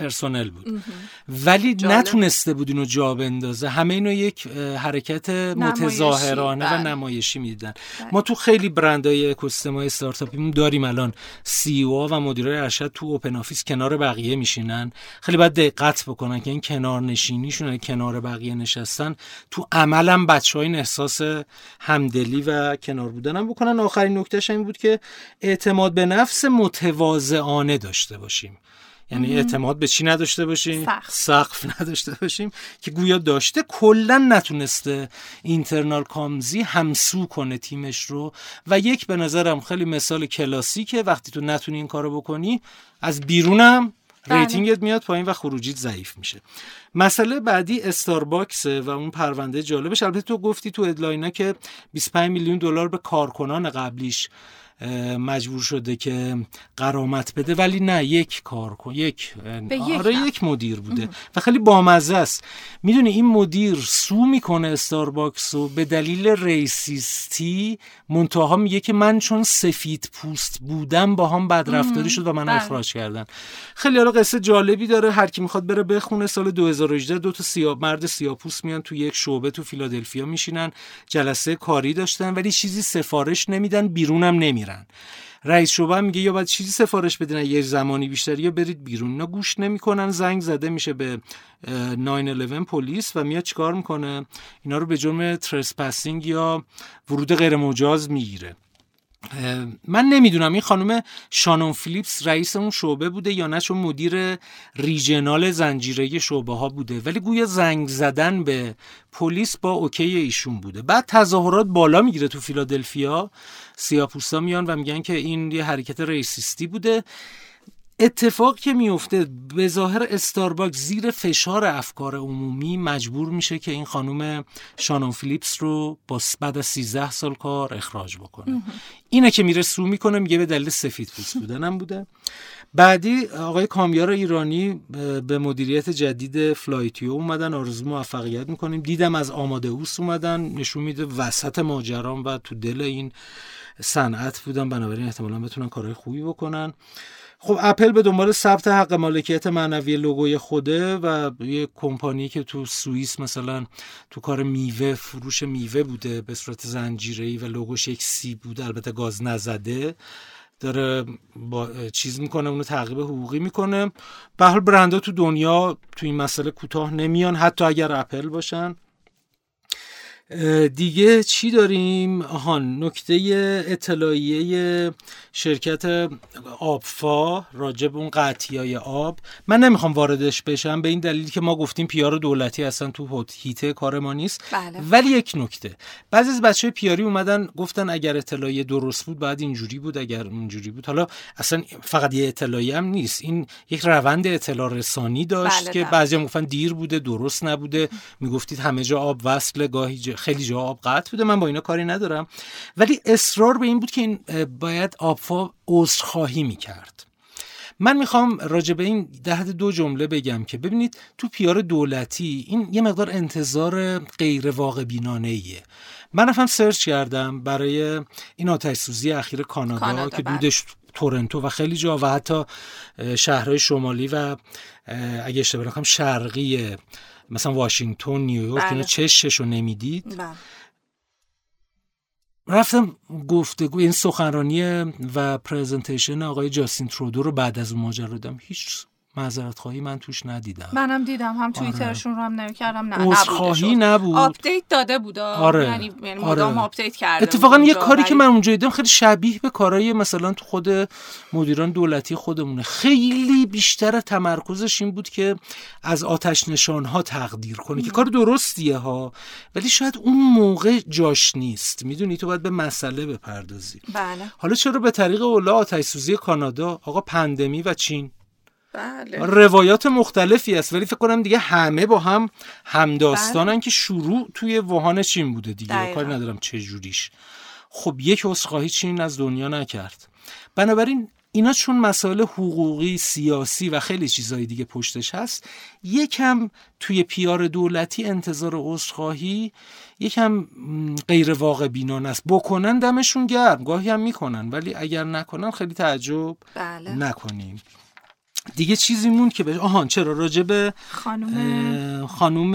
پرسونل بود. ولی نتونسته بود اینو جا بندازه. همه اینو یک حرکت متظاهرانه و بله. نمایشی میدن. بله. ما تو خیلی برندهای اکوسیستمای استارتاپی داریم الان CEO و مدیرای ارشد تو open office کنار بقیه میشینن. خیلی باید دقت بکنن که این کنار نشینیشون کنار بقیه نشستن تو عملم بچه ها احساس همدلی و کنار بودنم بکنن. آخرین نکتهش این بود که اعتماد به نفس متواضعانه داشته باشیم. یعنی اعتماد به چی نداشته باشیم؟ سقف. نداشته باشیم که گویا داشته کلا نتونسته internal comms ی همسو کنه تیمش رو. و یک به نظرم خیلی مثال کلاسیکه وقتی تو نتونی این کارو بکنی از بیرونم بله. rating ت میاد پایین و خروجیت ضعیف میشه. مسئله بعدی استارباکسه و اون پرونده جالبش. البته تو گفتی تو headline ا که 25 میلیون دلار به کارکنان قبلیش مجبور شده که غرامت بده ولی نه یک کار کن یک آره یک مدیر بوده و خیلی بامزه است. می‌دونی این مدیر sue می‌کنه استارباکس و به دلیل racist ی منتها میگه که من چون سفید پوست بودم باهام بدرفتاری شد و من بله. اخراج کردن. خیلی حالا قصه جالبی داره. هر کی می‌خواد بره بخونه سال 2018 دو تا سیاه مرد سیاپوس میان تو یک شعبه تو فیلادلفیا میشینن جلسه کاری داشتن ولی چیزی سفارش نمیدن بیرونم نمیرن. رئیس شعبه میگه یا باید چیزی سفارش بدین یه زمانی بیشتر یا برید بیرون. اینا گوش نمی‌کنن زنگ زده میشه به 911 پلیس و میاد چیکار می‌کنه؟ اینا رو به جرم trespassing یا ورود غیر مجاز می‌گیره. من نمی‌دونم این خانم شانون فیلیپس رئیس اون شعبه بوده یا نه؟ چون مدیر regional زنجیره شعبه ها بوده. ولی گویا زنگ زدن به پلیس با okay ایشون بوده. بعد تظاهرات بالا می‌گیره تو فیلادلفیا. سیاپوستا میان و میگن که این یه حرکت racist ی بوده. اتفاق که میفته به ظاهر استارباکس زیر فشار افکار عمومی مجبور میشه که این خانم شانون فیلیپس رو با بعد از 13 سال کار اخراج بکنه. اینه که میره sue می‌کنه میگه به دلیل سفید پوست بودنم بوده. بعدی آقای کامیار ایرانی به مدیریت جدید فلایتیو اومدن آرزو موفقیت می‌کنیم. دیدم از آمادئوس اومدن نشون میده وسط ماجران و تو دل این صنعت بودن. بنابراین احتمالا بتونن کارهای خوبی بکنن. خب اپل به دنبال ثبت حق مالکیت معنوی لوگوی خوده و یه کمپانی که تو سوئیس مثلا تو کار میوه فروش میوه بوده به صورت زنجیره‌ای و لوگوش یک سی بوده البته گاز نزده داره با چیز می‌کنه اونو تعقیب حقوقی می‌کنه. به حال برندها تو دنیا تو این مسئله کوتاه نمیان حتی اگر اپل باشن. دیگه چی داریم؟ آهان نکته اطلاعیه شرکت آبفا راجب اون قطعی آب. من نمی‌خوام واردش بشم به این دلیل که ما گفتیم پیار دولتی اصلا تو هیته کار ما نیست. بله. ولی یک نکته. بعضی از بچه پیاری اومدن گفتن اگر اطلاعیه درست بود بعد اینجوری بود اگر اونجوری بود. حالا اصلا فقط یه اطلاعیه هم نیست. این یک روند اطلاع رسانی داشت بله که بله. بعضی هم گفتن دیر بوده درست نبوده. می‌گفتید همه جا آب وصله گاهی جا خیلی جا آب قطع بوده. من با اینا کاری ندارم. ولی اصرار به این بود که این باید آبفا عذرخواهی می‌کرد من می‌خوام راجع به این ده دو جمله بگم که ببینید تو پیار دولتی این یه مقدار انتظار غیر واقع بینانه ایه من رفتم سرچ کردم برای این آتش سوزی اخیر کانادا, کانادا که بله. دودش تورنتو و خیلی جا و حتی شهرهای شمالی و اگه اشتباه نکنم شرقی مثلا واشنگتن نیویورک بله. اینا چشش رو نمی‌دید بله. رفتم گفتگو این سخنرانی و presentation آقای جاستین ترودو رو بعد از اون ماجرا دیدم. هیچ معذرت خواهی من توش ندیدم. منم دیدم. هم توییترشون رو هم نکردم نه عذرخواهی. نبود. update داده بود. آره. یعنی یعنی آره. مدام update کرده اتفاقا یه کاری که من اونجا دیدم خیلی شبیه به کارهای مثلا تو خود مدیران دولتی خودمونه. خیلی بیشتر تمرکزش این بود که از آتش نشان ها تقدیر کنه که کار درستیه ها. ولی شاید اون موقع جاش نیست. می‌دونی تو باید به مسئله بپردازی. بله. حالا چرا به طریق اولا آتش سوزی کانادا آقا پندمی و چین بله. روایات مختلفی است ولی فکر کنم دیگه همه با هم همداستانن که شروع توی ووهان چین بوده دیگه. کاری ندارم چه جوریش. خب یک عذرخواهی چین از دنیا نکرد. بنابراین اینا چون مسائل حقوقی سیاسی و خیلی چیزهای دیگه پشتش هست یکم توی پیار دولتی انتظار عذرخواهی یکم غیر واقع بینانه است. بکنن دمشون گرم گاهی هم می‌کنن ولی اگر نکنن خیلی تعجب بله. نکنیم. دیگه چیزی موند که به آهان چرا راجب خانم خانوم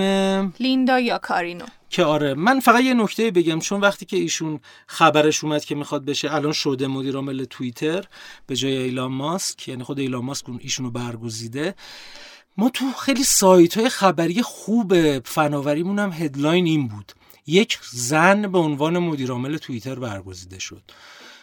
لیندا یا کارینو. که آره. من فقط یه نکته بگم چون وقتی که ایشون خبرش اومد که می‌خواد بشه الان شده مدیر عامل توییتر به جای ایلان ماسک یعنی خود ایلان ماسک ایشونو برگزیده. ما تو خیلی سایت های خبری خوب فناوریمون هم هدلاین این بود. یک زن به عنوان مدیر عامل توییتر برگزیده شد.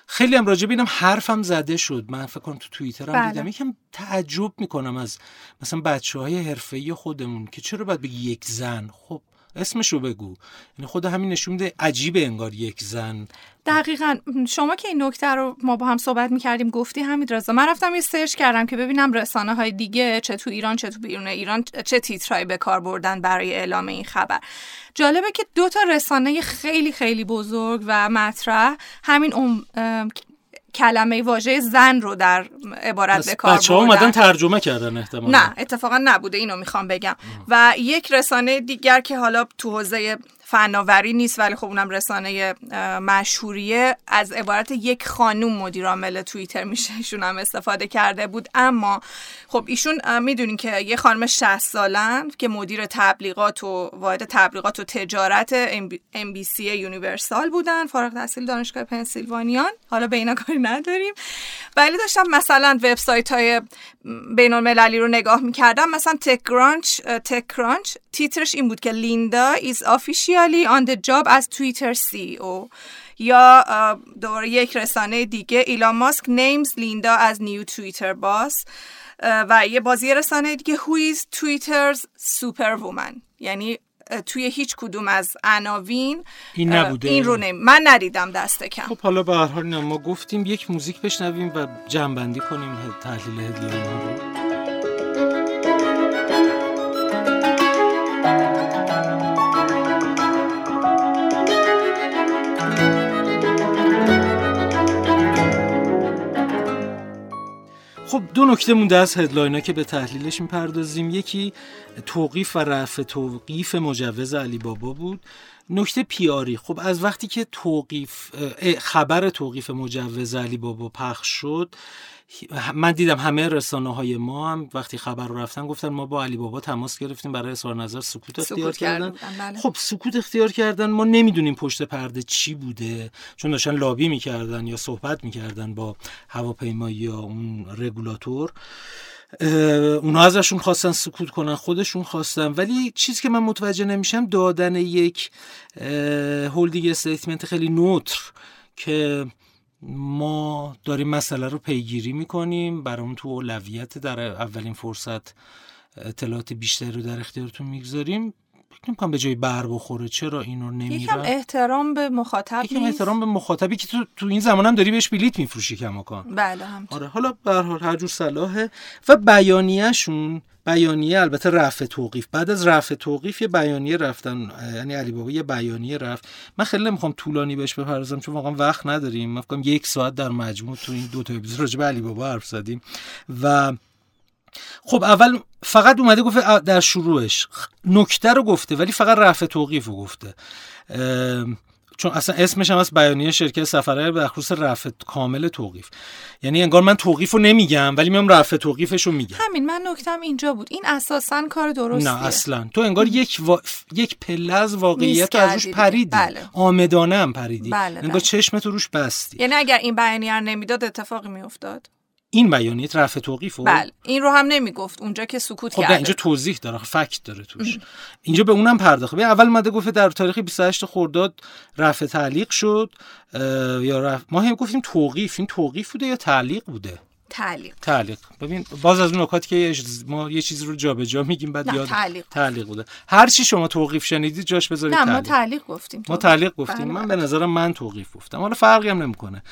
خیلی هم راجع بینم حرفم زده شد. من فکر کنم تو توییتر هم بله. دیدم. یکم تعجب می‌کنم از مثلا بچه های حرفه‌ای خودمون که چرا باید بگی یک زن؟ خب اسمشو بگو. یعنی خود همین نشون میده عجیبه انگار یک زن. دقیقا. شما که این نکته رو ما با هم صحبت می‌کردیم گفتی همین رضا. من رفتم یه سرچ کردم که ببینم رسانه های دیگه چه تو ایران چه تو بیرون ایران چه تیترهایی به کار بردن برای اعلام این خبر. جالبه که دو تا رسانه خیلی خیلی بزرگ و مطرح. همین کلمه واژه زن رو در عبارت به کار بچه ها اومدن ترجمه کردن احتمالا. نه اتفاقا نبوده اینو می‌خوام بگم. و یک رسانه دیگر که حالا تو حوزه فناوری نیست ولی خب اونم رسانه مشهوریه. از عبارت یک خانوم مدیر عامل توییتر میشه. ایشون هم استفاده کرده بود. اما خب ایشون می‌دونین که یه خانم 60 سالن که مدیر تبلیغات و واحد تبلیغات و تجارت ان بی سی یونیورسال بودن فارغ التحصیل دانشگاه پنسیلوانیان. حالا به اینا کاری نداریم. ولی داشتم مثلا وبسایت های بین المللی رو نگاه می‌کردم. مثلا تک کرانچ تک کرانچ تیترش این بود که لیندا is officially on the job as Twitter CEO یا اه، دوباره یک رسانه دیگه. ایلان ماسک names لیندا new Twitter boss. اه، و یه بازی رسانه دیگه. Who is Twitter's superwoman? یعنی توی هیچ کدوم از عناوین این نبوده. این رو نمی من ندیدم دست کم. خب حالا به هر حال ما گفتیم یک موزیک بشنویم و جنبندی کنیم تحلیل هدلاین ها رو خب دو نکته مونده از هدلاین ها که به تحلیلش می‌پردازیم. یکی توقیف و رفع توقیف مجوز علی بابا بود. نکته پیاری خب از وقتی که توقیف خبر توقیف مجوز علی بابا پخش شد من دیدم همه رسانه های ما هم وقتی خبر رو رفتن گفتن ما با علی بابا تماس گرفتیم برای اظهار نظر سکوت اختیار کردن. بله. خب سکوت اختیار کردن. ما نمی‌دونیم پشت پرده چی بوده چون داشتن لابی می‌کردن یا صحبت می‌کردن با هواپیمایی یا اون رگولاتور. اونا ازشون خواستن سکوت کنن خودشون خواستن. ولی چیزی که من متوجه نمیشم دادن یک holding statement خیلی neutral که ما داریم مسئله رو پیگیری می‌کنیم. برامون تو اولویت در اولین فرصت اطلاعات بیشتری رو در اختیارتون می‌گذاریم. نمی‌کنم به جای بر بخوره. چرا اینو نمیرن؟ یکم احترام به مخاطب یکم احترام به مخاطبی که تو, تو این زمان هم داری بهش بلیت میفروشی کماکان. بله هم آره حالا به هر حال هر جور صلاحه. و بیانیهشون بیانیه البته رفع توقیف. بعد از رفع توقیف یه بیانیه رفتن یعنی علی بابا یه بیانیه رفت. من خیلی نمی‌خوام طولانی بهش بپردازم چون واقعا وقت نداریم. من یک ساعت در مجموع تو این دو تا اپیزود راجع به علی بابا حرف زدیم. و خب اول فقط اومده گفته در شروعش نکته رو گفته ولی فقط رفع توقیف رو گفته. چون اصلا اسمش هم از بیانیه شرکت سفرهای به خصوص رفع کامل توقیف. یعنی انگار من توقیف رو نمیگم ولی میام رفع توقیفش رو میگم. همین من نکتم اینجا بود. این اساسا کار درستیه. نه اصلا. تو انگار یک وا... یک پله از واقعیت رو از روش پریدی. بله. آمدانه هم پریدی. بله انگار بله. چشمت روش بستی. یعنی اگر این بیانیه رو نمی‌داد اتفاقی میافتاد؟ این بیانیه رفع توقیف رو بله این رو هم نمی‌گفت. اونجا که سکوت خب کرده. اینجا توضیح داره فکت داره توش. اینجا به اونم پرداخت. ببین اول مده گفته در تاریخ 28 خرداد رفع تعلیق شد یا رفع... ما هم گفتیم توقیف. این توقیف بوده یا تعلیق بوده؟ تعلیق. تعلیق. ببین باز از اون نکاتی که ما یه چیزی رو جابجا میگیم بعد یاد تعلیق. تعلیق بوده. هر چی شما توقیف شنیدید جاش بذارید نه ما تعلیق. تعلیق گفتیم ما تعلیق گفتیم. بله. من به نظرم من توقیف گفتم. حالا فرقی هم نمی‌کنه.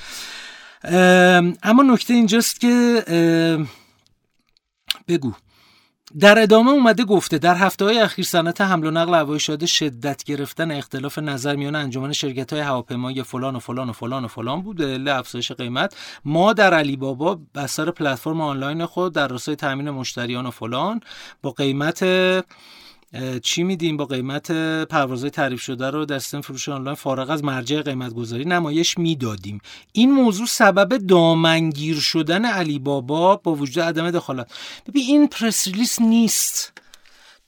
اما نکته اینجاست که بگو. در ادامه اومده گفته در هفته های اخیر صنعت حمل و نقل هوایی شده شدت گرفتن اختلاف نظر میان انجمن شرکت های هواپیمایی فلان و فلان و فلان و فلان بوده ل افزایش قیمت. ما در علی بابا بستر پلتفرم آنلاین خود در راستای تامین مشتریان و فلان با قیمت چی میدیم با قیمت پروازهای تعریف شده رو در سیستم فروش آنلاین؟ فارغ از مرجع قیمت گذاری نمایش می‌دادیم. این موضوع سبب دامنگیر شدن علی بابا با وجود عدم دخالت. ببین این پرس ریلیس نیست.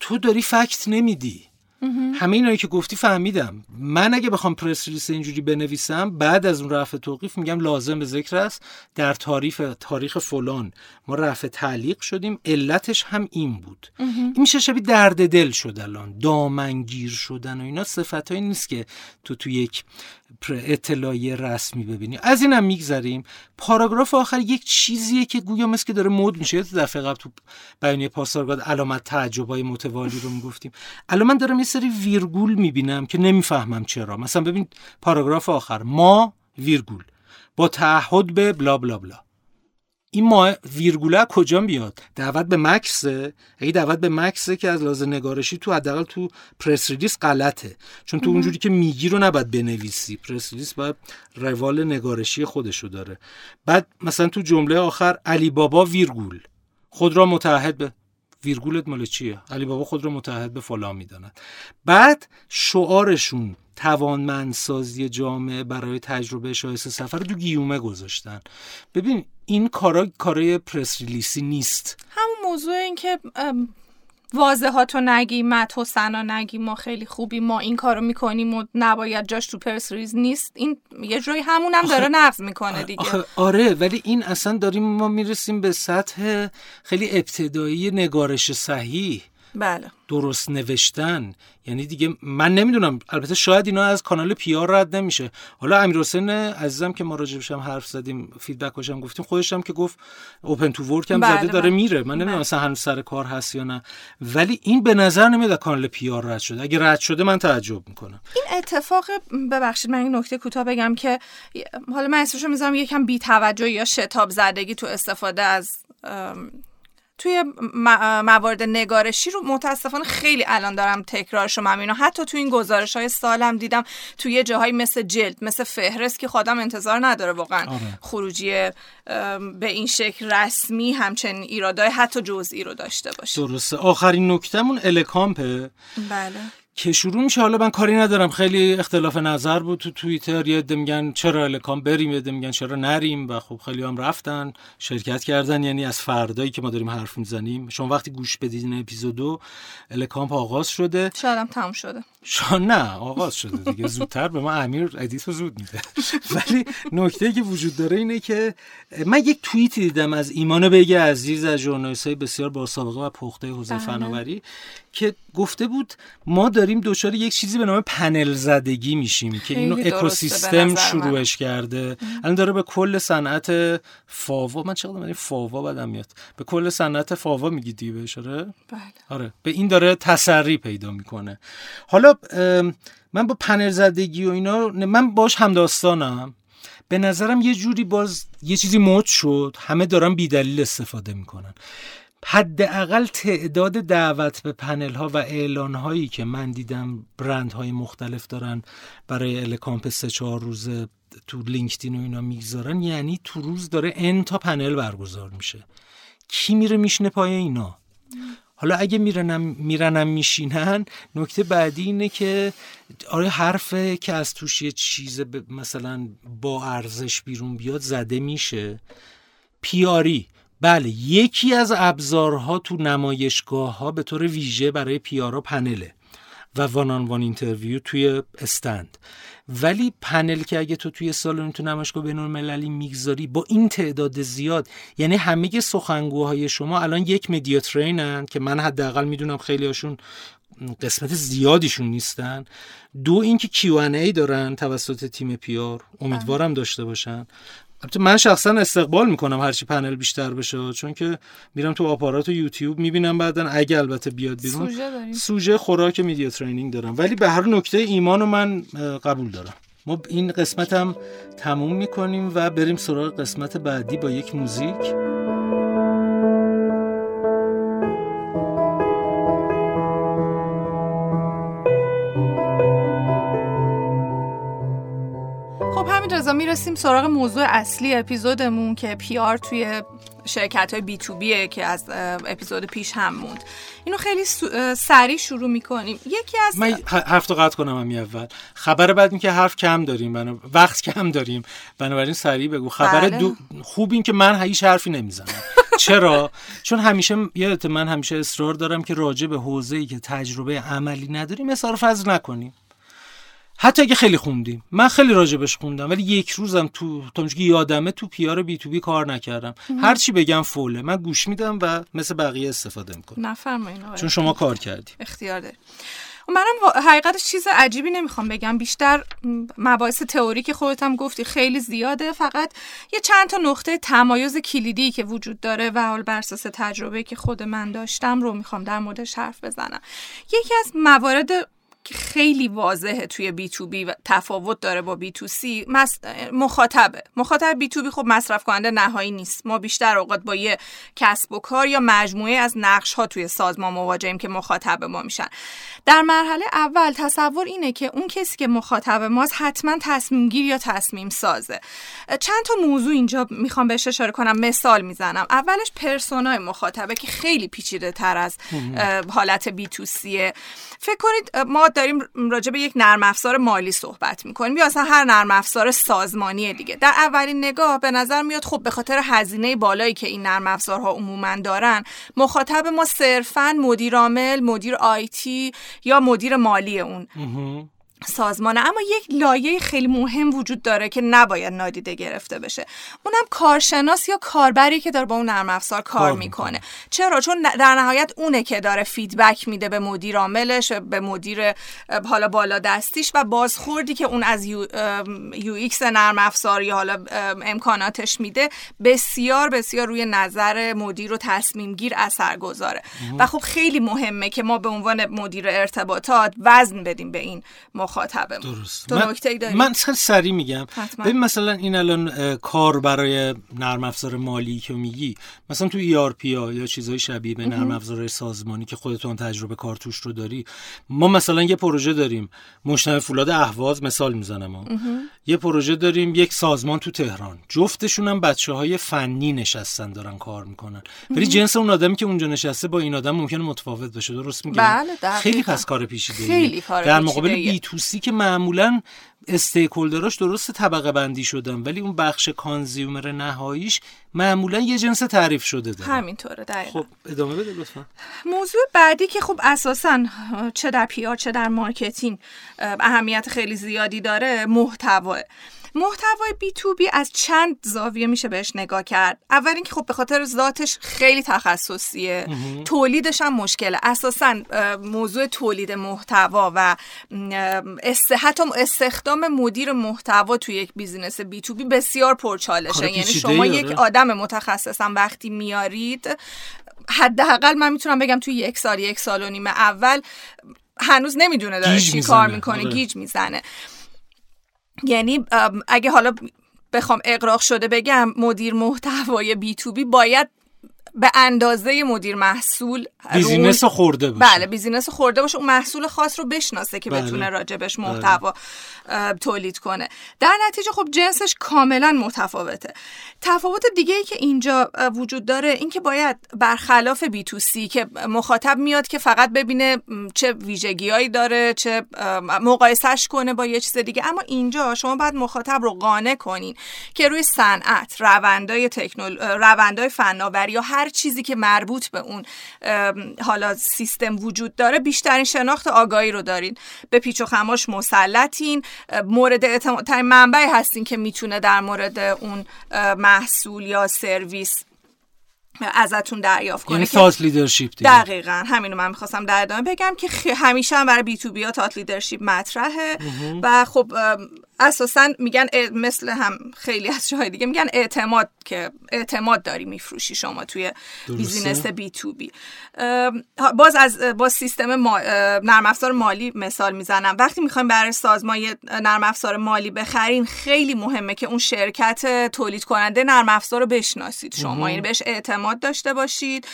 تو داری فکت نمیدی. همه اینایی که گفتی فهمیدم. من اگه بخوام پرس ریلیس اینجوری بنویسم بعد از اون رفع توقیف میگم لازم به ذکر است در تاریخ تاریخ فلان. ما رفع تعلیق شدیم علتش هم این بود. این میشه شبیه درد دل شد الان. دامنگیر شدن و اینا صفتایی نیست که تو تو یک اطلاعیه رسمی ببینی. از اینم میگذریم. پاراگراف آخر یک چیزیه که گویا مثل که داره مود میشه. دفعه قبل تو بیانیه پاسارگاد علامت تعجبای متوالی رو می‌گفتیم. الان من دارم یه سری ویرگول می‌بینم که نمی‌فهمم چرا. مثلا ببین پاراگراف آخر. ما ویرگول. با تعهد به بلا بلا بلا. این ما ویرگوله کجا میاد؟ دعوت به مکسه. اگه دعوت به مکسه که از لحاظ نگارشی تو حداقل تو پرس ریلیس غلطه. چون تو اونجوری که میگی رو نباید بنویسی. پرس ریلیس باید روال نگارشی خودشو داره. بعد مثلا تو جمله آخر علی بابا ویرگول. خود را متحد به ویرگولت مال چیه؟ علی بابا خود را متحد به فلان می‌داند. بعد شعارشون توانمندسازی جامعه برای تجربه شایسته سفر رو تو گیومه گذاشتن. ببین این کارا کارای پرس ریلیسی نیست. همون موضوع این که واضحاتو نگی مدح و ثنا نگی ما خیلی خوبی ما این کارو می‌کنیم و نباید جاش تو press release نیست. این یه جایی همون هم داره نقض می‌کنه دیگه. آخه آره ولی این اصلا داریم ما می‌رسیم به سطح خیلی ابتدایی نگارش صحیح. بله. درست نوشتن. یعنی دیگه من نمی‌دونم البته شاید اینا از کانال PR رد نمیشه. حالا امیر حسین عزیزم که ما راجبش هم حرف زدیم feedback هم گفتیم خودش هم که گفت اوپن تو ورک هم بله زده داره بله. میره. من نمی‌دونم مثلا هنوز سر کار هست یا نه. ولی این به نظر نمیاد کانال پی آر رد شده. اگه رد شده من تعجب می‌کنم. این اتفاق ببخشید من این نکته کوتاه بگم که حالا من اسمشو می‌ذارم یکم بی توجه یا شتاب زدگی تو استفاده از توی موارد نگارشی رو متاسفانه خیلی الان دارم تکرارش رو اینو حتی تو این گزارش های سالم دیدم توی جاهای مثل جلد مثل فهرست که خودم انتظار نداره واقعا آره. خروجی به این شکل رسمی همچنین ایرادای حتی جزئی رو داشته باشه. درسته. آخرین نکتهمون الکامپه. بله. که شروع میشه حالا من کاری ندارم. خیلی اختلاف نظر بود تو توییتر. یه عده میگن چرا الکامپ بریم یه عده میگن چرا نریم و خب خیلی هم رفتن شرکت کردن. یعنی از فردایی که ما داریم حرف می‌زنیم. شما وقتی گوش بدید این اپیزودو الکامپ آغاز شده. شاید تموم شده. شان نه آغاز شده دیگه. زودتر به ما امیر edit و زود میده. ولی نکته که وجود داره اینه که من یک توییتی دیدم از ایمان بگه عزیز از ژورنالیست بسیار با سابقه و پخته حوزه بله. فناوری. که گفته بود ما داریم دچار یک چیزی به نام پنل زدگی میشیم که اینو اکوسیستم شروعش کرده. الان داره به کل صنعت فاوا من چقدر من فاوا بدم میاد. به کل صنعت فاوا میگی دیگه بهش آره بله. آره به این داره تسری پیدا می‌کنه. حالا من با پنل زدگی و اینا من باش همداستانم به نظرم یه جوری باز یه چیزی مد شد همه دارن بیدلیل استفاده می‌کنن. حداقل تعداد دعوت به پنل ها و اعلان هایی که من دیدم برند های مختلف دارن برای الکامپ سه چهار روزه تو لینکدین و اینا می‌گذارن یعنی تو روز داره ان تا پنل برگزار میشه. کی میره میشنه پای اینا؟ حالا اگه میرنم میرنم میشینن نکته بعدی اینه که آره حرفه که از توش یه چیز مثلا با ارزش بیرون بیاد زده میشه. PR ی. بله یکی از ابزارها تو نمایشگاه ها به طور ویژه برای PR ا پنله و one on one interview توی stand. ولی پنل که اگه تو توی سالن تو نمایشگاه بین المللی می‌گذاری با این تعداد زیاد یعنی همه سخنگوهای شما الان یک media train ان که من حداقل می‌دونم خیلی هاشون قسمت زیادیشون نیستن. دو اینکه Q&A دارن توسط تیم PR امیدوارم داشته باشن. البته من شخصا استقبال می‌کنم هرچی پنل بیشتر بشه. چون که میرم تو آپارات و یوتیوب می‌بینم بعدا اگه البته بیاد بیرون سوژه, سوژه خوراک media training دارم. ولی به هر نکته ایمانو من قبول دارم. ما این قسمت هم تموم می‌کنیم و بریم سراغ قسمت بعدی با یک موزیک. رضا می‌رسیم سراغ موضوع اصلی اپیزودمون که پیار توی شرکت های بی تو بیه که از اپیزود پیش هم موند. اینو خیلی سریع شروع می‌کنیم. یکی از من حرف قطع کنم همی اول. خبر بعد این که حرف کم داریم بنا... وقت کم داریم. بنابراین سریع بگو. خبر بله. دو... خوب این که من هیچ حرفی نمی‌زنم. چرا؟ چون همیشه یادت من همیشه اصرار دارم که راجع به حوزه‌ای که تجربه عملی نداریم اصرار فضل نکنیم. حتی اگه خیلی خوندیم. من خیلی راجبش خوندم ولی یک روزم تو تا که یادمه تو پیار بی تو بی کار نکردم. هر چی بگم فوله. من گوش میدم و مثل بقیه استفاده می‌کنم. نفرمایید چون شما کار کردی. اختیار داری منم حقیقتش چیز عجیبی نمی‌خوام بگم. بیشتر مباحث تئوری که خودت هم گفتی خیلی زیاده. فقط یه چند تا نقطه تمایز کلیدی که وجود داره و حال بر اساس تجربه که خود من داشتم رو می‌خوام در موردش حرف بزنم. یکی از موارد که خیلی واضحه توی بی تو بی و تفاوت داره با بی تو سی. مخاطبه. مخاطب بی تو بی خب مصرف کننده نهایی نیست. ما بیشتر اوقات با یه کسب و کار یا مجموعه از نقش ها توی سازمان مواجهیم که مخاطب ما میشن. در مرحله اول تصور اینه که اون کسی که مخاطب ماست حتما تصمیم گیر یا تصمیم سازه. چند تا موضوع اینجا می‌خوام بهش اشاره کنم مثال می‌زنم. اولش پرسونای مخاطبه که خیلی پیچیده تر از حالت بی تو سیه. فکر کنید ما داریم راجع به یک نرم افزار مالی صحبت می‌کنیم. یا اصلا هر نرم افزار سازمانی دیگه. در اولین نگاه به نظر میاد خب به خاطر هزینه بالایی که این نرم افزارها عموما دارن مخاطب ما صرفا مدیر عامل مدیر IT یا مدیر مالی اون. سازمانه اما یک لایه خیلی مهم وجود داره که نباید نادیده گرفته بشه. اونم کارشناس یا کاربری که داره با اون نرم افزار کار می‌کنه. چرا؟ چون در نهایت اونه که داره feedback میده به مدیر عاملش به مدیر حالا بالا دستیش و بازخوردی که اون از U, UX نرم افزار یا حالا امکاناتش میده بسیار بسیار روی نظر مدیر و تصمیم گیر اثر گذاره. و خب خیلی مهمه که ما به عنوان مدیر ارتباطات وزن بدیم به این مخاطبمون. درست. تو من, نکته ای داری؟ من خیلی سریع میگم. ببین مثلا این الان کار برای نرم افزار مالی که میگی مثلا تو ERP ها یا چیزهای شبیه به نرم افزارهای سازمانی که خودتون تجربه کار توش رو داری ما مثلا یه پروژه داریم. مشتمل فولاد اهواز مثال می‌زنم. یه پروژه داریم یک سازمان تو تهران. جفتشون هم بچه های فنی نشستن دارن کار می‌کنن. ولی جنس اون آدمی که اونجا نشسته با این آدم ممکنه متفاوت بشه درست میگم بله،. خیلی پس کار پیچیده کار در مقابل. بی تو سی که معمولا استیکولدراش درست طبقه بندی شدن ولی اون بخش کانزیومر نهاییش معمولا یه جنس تعریف شده داره. همینطوره دقیقا. خب ادامه بده لطفا. موضوع بعدی که خب اساسا چه در PR چه در marketing اه، اهمیت خیلی زیادی داره محتوا محتوای B2B از چند زاویه میشه بهش نگاه کرد اول اینکه خب به خاطر ذاتش خیلی تخصصیه تولیدش هم مشکله اساسا موضوع تولید محتوا و حتی استخدام مدیر محتوا توی یک business B2B بسیار پرچالشه یعنی شما داره. یک آدم متخصصم وقتی میارید حداقل من می‌تونم بگم توی یک سال یک سال و نیم اول هنوز نمی‌دونه داره چی. کار می‌کنه آره. گیج می‌زنه یعنی اگه حالا بخوام اغراق شده بگم مدیر محتوای B2B باید به اندازه مدیر محصول business خورده باشه. بله business خورده باشه اون محصول خاص رو بشناسه که بله. بتونه راجبش محتوا اه، تولید کنه. در نتیجه خب جنسش کاملا متفاوته. تفاوت دیگه ای که اینجا وجود داره این که باید برخلاف بی تو سی که مخاطب میاد که فقط ببینه چه ویژگیهایی داره چه مقایسش کنه با یه چیز دیگه. اما اینجا شما باید مخاطب رو قانع کنین که روی صنعت روندای تکنول روندای فناوری یا هر چیزی که مربوط به اون حالا سیستم وجود داره بیشترین شناخت آگاهی رو دارین. به پیچ و خماش مسلطین. مورد اعتماد منبعی هستین که می‌تونه در مورد اون محصول یا سرویس ازتون دریافت کنه یعنی تاس leadership دیگه. دقیقا همینو من می‌خواستم در ادامه بگم که خ- همیشه هم برای B2B ها thought leadership مطرحه و خب اساسا میگن مثل هم خیلی از جاهای دیگه میگن اعتماد که اعتماد داری میفروشی شما توی business B2B باز از با سیستم ما- نرم افزار مالی مثال می‌زنم. وقتی می‌خوایم برای سازمان نرم افزار مالی بخرین خیلی مهمه که اون شرکت تولید کننده نرم افزار رو بشناسید شما. یعنی بهش اعتماد داشته باشید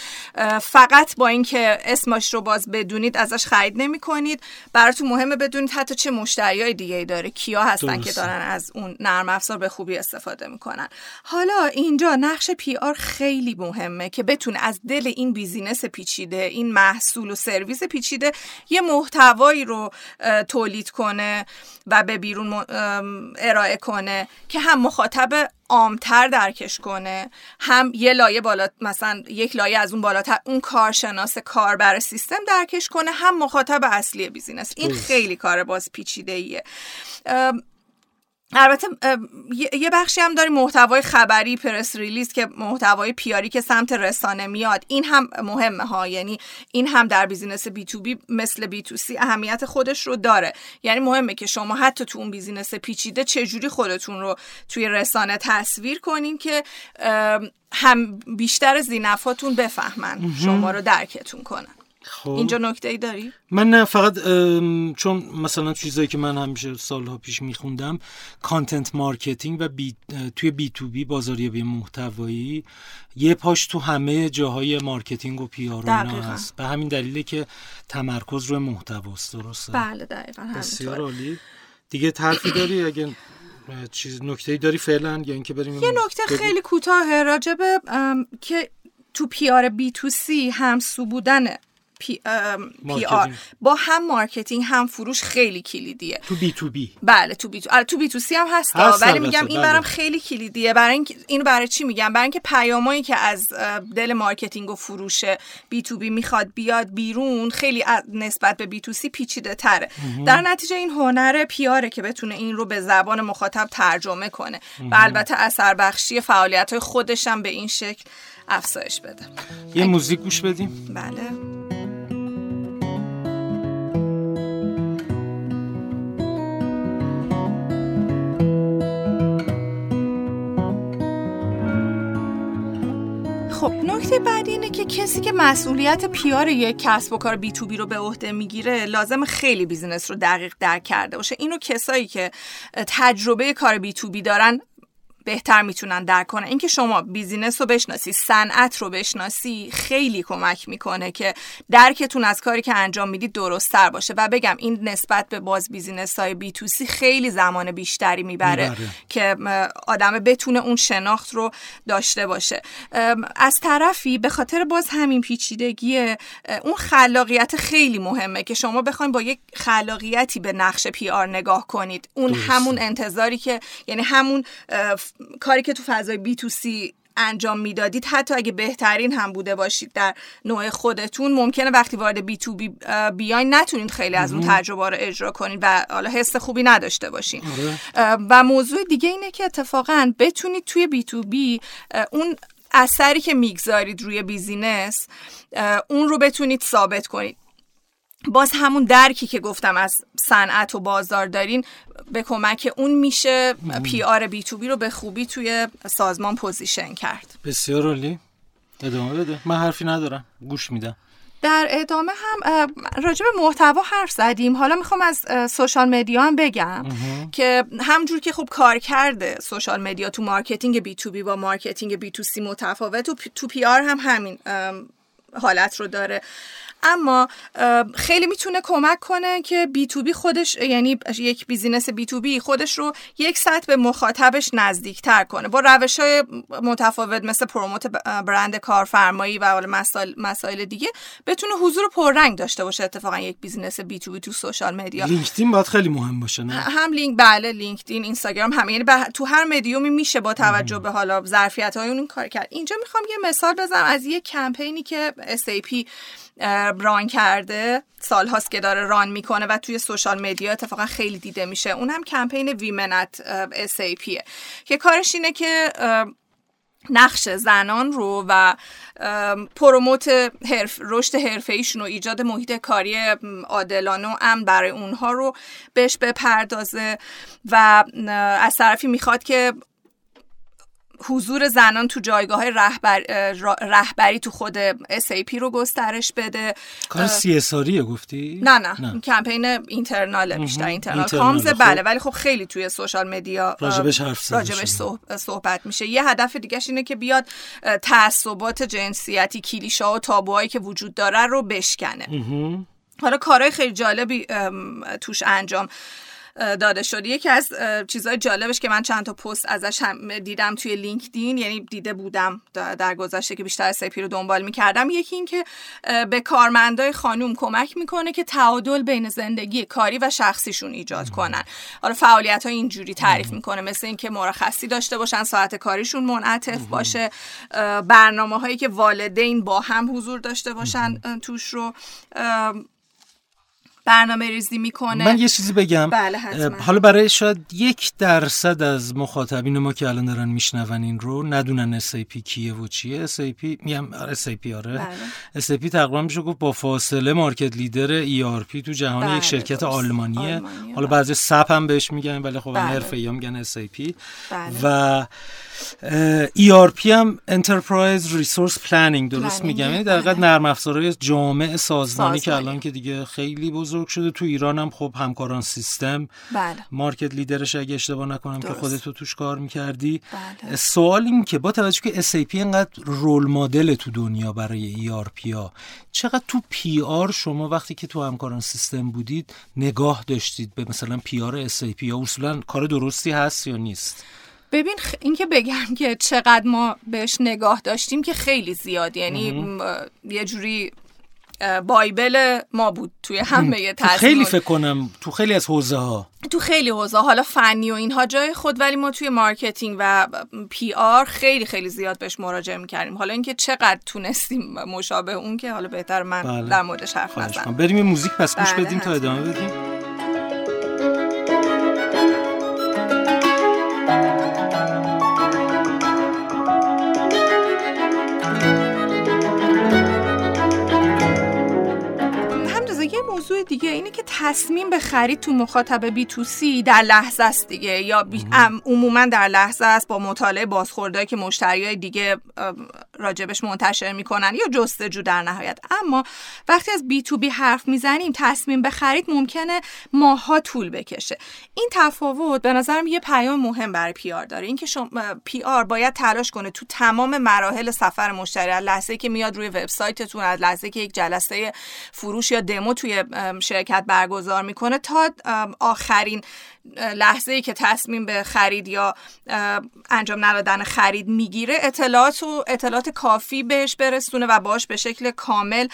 فقط با اینکه اسمش رو باز بدونید ازش خرید نمی کنید براتون مهمه بدونید حتی چه مشتری های دیگه ای داره کیا هستن که درسته. دارن از اون نرم افزار به خوبی استفاده می‌کنن حالا اینجا نقش PR خیلی مهمه که بتونه از دل این business پیچیده این محصول و سرویس پیچیده یه محتوایی رو تولید کنه و به بیرون ارائه کنه که هم مخاطب عامتر درکش کنه. هم یه لایه بالا مثلا یک لایه از اون بالاتر اون کارشناس کاربر سیستم درکش کنه هم مخاطب اصلی business. این. خیلی کار باز پیچیده ایه البته یه- بخشی هم داریم محتوای خبری press release که محتوای PR ی که سمت رسانه میاد. این هم مهمه ها. یعنی این هم در business B2B مثل B2C اهمیت خودش رو داره. یعنی مهمه که شما حتی تو اون business پیچیده چجوری خودتون رو توی رسانه تصویر کنین که هم بیشتر ذینفعاتون بفهمن. شما رو درکتون کنن. خب. اینجا نکته ای داری؟ من نه فقط چون مثلا چیزایی که من همیشه سالها پیش میخوندم content marketing و بی توی بی تو بی بازاریابی محتوایی یه پاش تو همه جاهای marketing و PR و اینا دقیقاً. هست. به همین دلیله که تمرکز روی محتواست درسته؟ بله دقیقا بسیار عالی. دیگه حرفی داری اگه چیز نکته داری فعلا؟ یا اینکه بریم یه نکته خیلی کوتاه راجبه ام، که تو PR B2C همسو بودن P, PR. با هم marketing هم فروش خیلی کلیدیه. تو B2B. بله تو B2, آره، تو B2C هم هست, ولی میگم این بله. برام خیلی کلیدیه. برای اینکه اینو برای چی میگم؟ برای اینکه پیامایی که از دل marketing و فروش B2B می‌خواد بیاد بیرون خیلی نسبت به B2C پیچیده تره. در نتیجه این هنر PR ه که بتونه این رو به زبان مخاطب ترجمه کنه. و البته اثر بخشی فعالیت های خودش هم به این شکل افزایش بده. یه موزیک گوش بدیم. بله. خب نکته بعدی اینه که کسی که مسئولیت PR یک کسب و کار B2B رو به عهده می‌گیره لازم خیلی business رو دقیق درک کرده باشه. اینو کسایی که تجربه کار B2B دارن بهتر می‌تونن درک کنن. اینکه شما business رو بشناسی صنعت رو بشناسی خیلی کمک می‌کنه که درکتون از کاری که انجام می‌دید درست تر باشه. و بگم این نسبت به باز business های B2C خیلی زمان بیشتری می‌بره, که آدم بتونه اون شناخت رو داشته باشه. از طرفی به خاطر باز همین پیچیدگی اون خلاقیت خیلی مهمه که شما بخواید با یک خلاقیتی به نقش PR نگاه کنید. اون همون انتظاری که یعنی همون کاری که تو فضای B2C انجام می‌دادید حتی اگه بهترین هم بوده باشید در نوع خودتون ممکنه وقتی وارد B2B بیاین نتونید خیلی از اون تجربه رو اجرا کنید و حالا حس خوبی نداشته باشین. آره. و موضوع دیگه اینه که اتفاقا بتونید توی B2B اون اثری که می‌گذارید روی business اون رو بتونید ثابت کنید. باز همون درکی که گفتم از صنعت و بازار دارین به کمک اون میشه PR B2B رو به خوبی توی سازمان position کرد. بسیار عالی. ادامه بده. من حرفی ندارم. گوش میدم. در ادامه هم راجع به محتوا حرف زدیم. حالا می‌خوام از social media هم بگم که همونجور که خوب کار کرده social media تو marketing B2B با marketing B2C متفاوت و تو PR هم همین حالت رو داره. اما خیلی می‌تونه کمک کنه که B2B خودش یعنی یک business B2B خودش رو یک سطح به مخاطبش نزدیک تر کنه. با روش های متفاوت مثل promote برند کارفرمایی و مسائل, مسائل دیگه بتونه حضور پررنگ داشته باشه اتفاقا یک business B2B تو social media. LinkedIn باید خیلی مهم باشه نه؟ هم لینک بله LinkedIn Instagram هم یعنی تو هر مدیومی میشه با توجه به حالا ظرفیت های اون کار کرد. اینجا می‌خوام یه مثال بزنم از یه کمپینی که SAP run کرده. سال هاست که داره run می‌کنه و توی social media اتفاقا خیلی دیده میشه. اون هم کمپین Women at SAP ه که کارش اینه که نقش زنان رو و promote حرفه رشد حرفه ایشون و ایجاد محیط کاری عادلانه و امن برای اونها رو بهش بپردازه و از طرفی می‌خواد که حضور زنان تو جایگاه رهبر، رهبری تو خود SAP رو گسترش بده. کار سیاساریه گفتی؟ نه نه, نه. کمپین اینترنال بیشتر اینترنال. کامز خب. بله ولی خب خیلی توی سوشال مدیا راجبش حرف راجبش صحبت میشه. یه هدف دیگه اینه که بیاد تعصبات جنسیتی کلیشه و تابوهایی که وجود داره رو بشکنه. حالا کارهای خیلی جالبی توش انجام داده شد. یکی از چیزهای جالبش که من چند تا پست ازش هم دیدم توی لینکدین یعنی دیده بودم در گذشته که بیشتر سپی رو دنبال می‌کردم. یکی این که به کارمندای خانوم کمک می‌کنه که تعادل بین زندگی کاری و شخصیشون ایجاد کنن. حالا فعالیت های اینجوری تعریف می‌کنه. مثل اینکه مرخصی داشته باشن ساعت کاریشون منعطف باشه. برنامه هایی که والدین با هم حضور داشته باشن توش رو برنامه ریزی می‌کنه من یه چیزی بگم بله حالا برای شاید یک درصد از مخاطبین ما که الان دارن میشنون این رو ندونن SAP کیه و چیه SAP میگم SAP آره بله. SAP تقریبا میشه گفت با فاصله مارکت لیدر ERP تو جهان بله. یک شرکت آلمانیه حالا بعضی سپ هم بهش میگن ولی خب بله. حرفه‌ای میگن SAP بله. و ERP هم Enterprise Resource Planning درست میگم یعنی در بله. نرم افزارهای جامع سازمانی که الان که دیگه خیلی بزرگ شده تو ایران هم خب همکاران سیستم بله. market leader ش اگه اشتباه نکنم درست. که خودت تو توش کار می‌کردی بله. سوال این که با توجه که SAP اینقدر role model تو دنیا برای ERP ها چقدر تو PR شما وقتی که تو همکاران سیستم بودید نگاه داشتید به مثلا PR SAP یا اصولا کار درستی هست یا نیست ببین خ... اینکه بگم که چقدر ما بهش نگاه داشتیم که خیلی زیاد. یعنی یه جوری bible ما بود توی همه تصمیم خیلی فکر کنم تو خیلی از حوزه ها تو خیلی حوزه حالا فنی و اینها جای خود ولی ما توی marketing و PR خیلی خیلی زیاد بهش مراجعه می‌کردیم. حالا اینکه چقدر تونستیم مشابه اون که حالا بهتر من بله. در موردش حرف نزنم. بریم یه موزیک پس گوش بله بدیم تا ادامه بدیم. موضوع دیگه اینه که تصمیم به خرید تو مخاطب B2C در لحظه است دیگه. یا عموما در لحظه است با مطالعه بازخوردهایی که مشتری های دیگه راجبش منتشر می‌کنن یا جستجو در نهایت. اما وقتی از B2B حرف می‌زنیم تصمیم به خرید ممکنه ماها طول بکشه. این تفاوت به نظرم یه پیام مهم برای PR داره. اینکه شما PR باید تلاش کنه تو تمام مراحل سفر مشتری از لحظه که میاد روی وبسایتتون از لحظه که یک جلسه فروش یا دمو توی شرکت برگزار می‌کنه تا آخرین لحظه ای که تصمیم به خرید یا انجام ندادن خرید می‌گیره اطلاعات و اطلاعات کافی بهش برسونه و باش به شکل کامل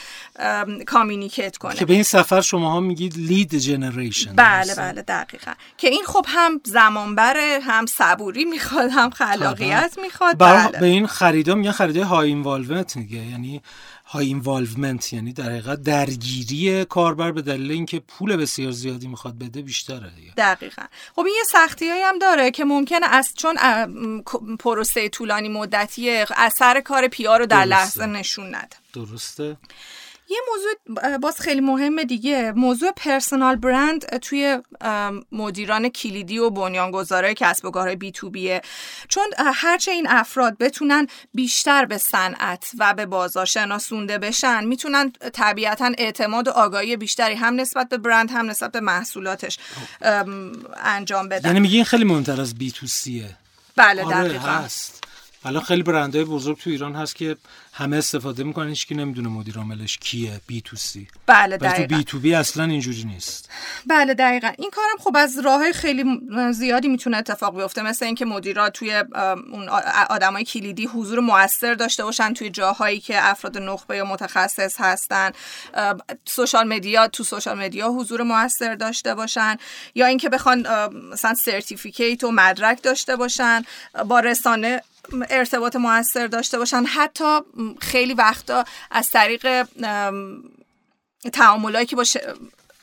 communicate کنه. که به این سفر شما ها میگید lead generation بله بله دقیقا. که این خب هم زمان بره هم صبوری می‌خواد هم خلاقیت می‌خواد. بله. به این خریدا میگن خریدای high involvement دیگه یعنی high involvement یعنی در حقیقت درگیری کاربر به دلیل اینکه پول بسیار زیادی می‌خواد بده بیشتره دیگه. دقیقا. خب این یه سختی هم داره که ممکنه از چون پروسه طولانی مدتی اثر کار PR رو در لحظه نشون نده. درسته. یه موضوع باز خیلی مهمه دیگه. موضوع personal brand توی مدیران کلیدی و بنیانگذارای کسب و کارهای B2B ه چون هرچه این افراد بتونن بیشتر به صنعت و به بازار شناسونده بشن می‌تونن طبیعتا اعتماد و آگاهی بیشتری هم نسبت به برند هم نسبت به محصولاتش انجام بدن. یعنی میگی این خیلی مهمتر از بی تو سیه بله آره هست. الان خیلی برندهای بزرگ تو ایران هست که همه استفاده می‌کنن هیچ کی نمی‌دونه مدیر عاملش کیه بی تو سی بله دقیقاً تو بی تو بی اصلا اینجوری نیست. بله دقیقا. این کارم خب از راه خیلی زیادی می‌تونه اتفاق بیفته. مثل اینکه مدیرا توی اون آدمای کلیدی حضور موثر داشته باشن توی جاهایی که افراد نخبه یا متخصص هستن. social media تو social media حضور موثر داشته باشن. یا اینکه بخوان مثلا certificate و مدرک داشته باشن. با رسانه ارتباط موثر داشته باشن. حتی خیلی وقتا از طریق تعاملایی که با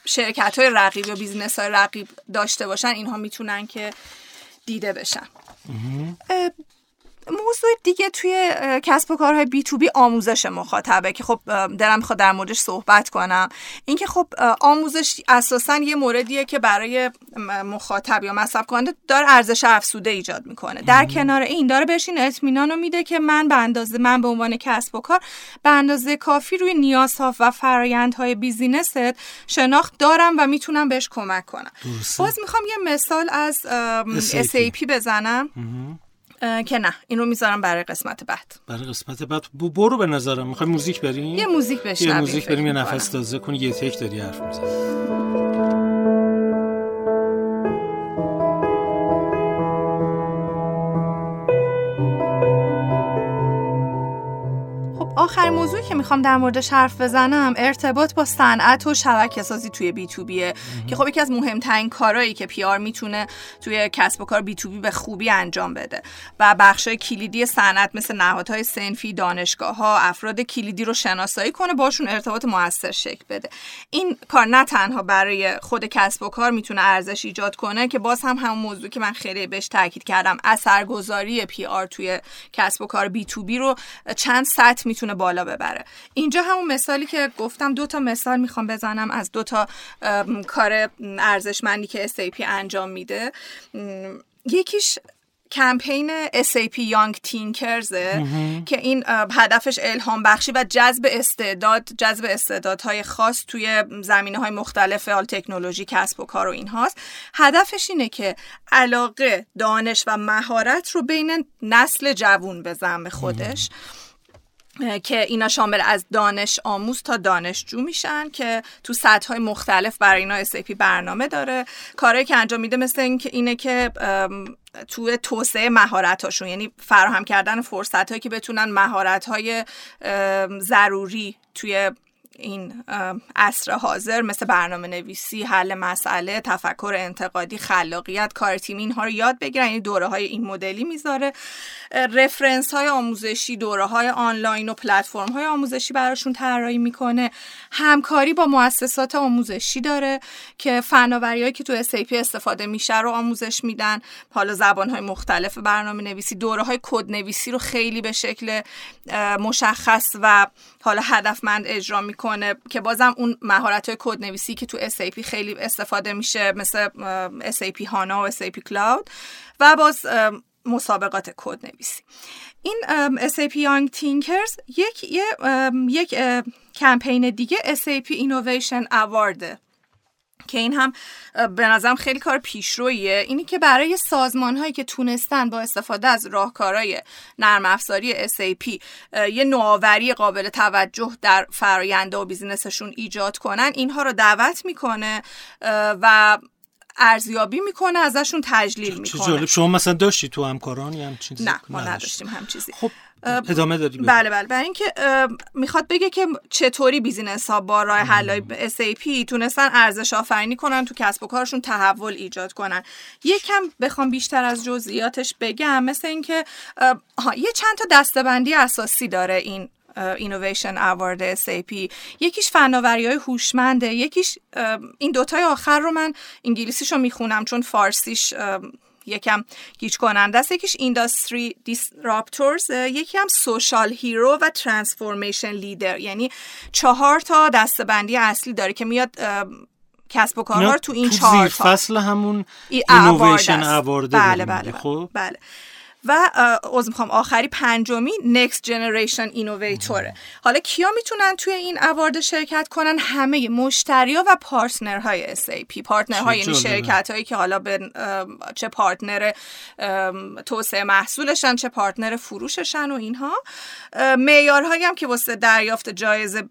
شرکت های رقیب یا business های رقیب داشته باشن اینها می‌تونن که دیده بشن. موضوع دیگه توی کسب و کارهای B2B آموزش مخاطبه که خب دلم می‌خواد در موردش صحبت کنم. اینکه خب آموزش اساسا یه موردیه که برای مخاطب یا مصرف کننده داره ارزش افزوده ایجاد می‌کنه. در کنار این داره بهش این اطمینان رو میده که من به اندازه من به عنوان کسب و کار به اندازه کافی روی نیازها و فرایندهای بیزینست شناخت دارم و می‌تونم بهش کمک کنم. باز می‌خوام یه مثال از SAP بزنم. که نه. این رو می‌ذارم برای قسمت بعد. برای قسمت بعد. برو به نظرم. می‌خوای موزیک بریم؟ یه موزیک بشنویم یه موزیک بریم یه نفس تازه کنی یه تک داری حرف می‌زنی. آخر موضوعی که می‌خوام در موردش حرف بزنم ارتباط با صنعت و شبکه سازی توی B2B ه که خب یکی از مهمترین کارهایی که PR می‌تونه توی کسب و کار B2B به خوبی انجام بده. و بخشای کلیدی صنعت مثل نهادهای صنفی دانشگاه ها افراد کلیدی رو شناسایی کنه باشون ارتباط موثر شکل بده. این کار نه تنها برای خود کسب و کار می‌تونه ارزش ایجاد کنه که باز هم همون موضوع که من خیلی بهش تاکید کردم اثرگذاری PR توی کسب و کار بی تو بی رو چند سطح می‌تونه بالا ببره. اینجا همون مثالی که گفتم دو تا مثال می‌خوام بزنم از دو تا کار ارزشمندی که SAP انجام میده. یکیش کمپین SAP Young Thinkers که این هدفش الهام بخشی و جذب استعداد جذب استعدادهای خاص توی زمینه های مختلف آل تکنولوژی کسب و کار و این هاست هدفش اینه که علاقه دانش و مهارت رو بین نسل جوون بزن به خودش. که اینا شامل از دانش آموز تا دانشجو میشن که تو سطح های مختلف برای اینا SAP برنامه داره. کارهایی که انجام میده مثل این که اینه که تو توسعه مهارت هاشون یعنی فراهم کردن فرصت هایی که بتونن مهارت های ضروری توی این عصر حاضر مثل برنامه نویسی، حل مسئله، تفکر انتقادی، خلاقیت، کار تیمی اینها رو یاد بگیرن. این دوره های این مدلی می‌ذاره. رفرنس های آموزشی دوره های آنلاین و پلتفرم های آموزشی براشون طراحی می‌کنه. همکاری با مؤسسات آموزشی داره که فناوریایی که تو SAP استفاده میشه رو آموزش میدن. حالا زبان های مختلف برنامه نویسی دوره های کد نویسی رو خیلی به شکل مشخص و حالا هدفمند اجرا می‌کنه که بازم اون مهارت های کد نویسی که تو SAP خیلی استفاده میشه مثل SAP هانا و SAP کلاود و باز مسابقات کد نویسی این SAP Young Thinkers یک یک کمپین دیگه SAP Innovation Award که این هم به نظرم خیلی کار پیشرویه اینی که برای سازمان هایی که تونستن با استفاده از راهکارهای نرم افزاری SAP یه نوآوری قابل توجه در فرآیند و بیزینسشون ایجاد کنن اینها رو دعوت می‌کنه و ارزیابی می‌کنه ازشون تجلیل می‌کنه. جالب. شما مثلا داشتی تو همکاران هم چیزی؟ نه ما نداشتیم هم چیزی. خب ادامه دادی بله بله. برای اینکه می‌خواد بگه که چطوری business ها با راه حلای SAP تونستن ارزش آفرینی کنن تو کسب و کارشون تحول ایجاد کنن. یکم بخوام بیشتر از جزئیاتش بگم مثل اینکه یه چند تا دسته‌بندی اساسی داره این Innovation Award SAP یکیش فناوری های هوشمنده یکیش این دوتای آخر رو من انگلیسیشو می‌خونم چون فارسیش یکم گیج کننده است. یکیش Industry Disruptors یکی هم Social Hero و Transformation Leader یعنی چهار تا دستبندی اصلی داره که میاد کسب و کارها تو این چهار تا فصل همون Innovation Award بله بله, خب؟ بله. و از می‌خوام آخری پنجمی Next Generation Innovator حالا کیا می‌تونن توی این award شرکت کنن؟ همه مشتریا و partner های SAP partner های یعنی شرکت هایی که حالا به چه partner توسعه محصولشن چه partner فروششن و اینها. معیارهایی هم که واسه دریافت جایزه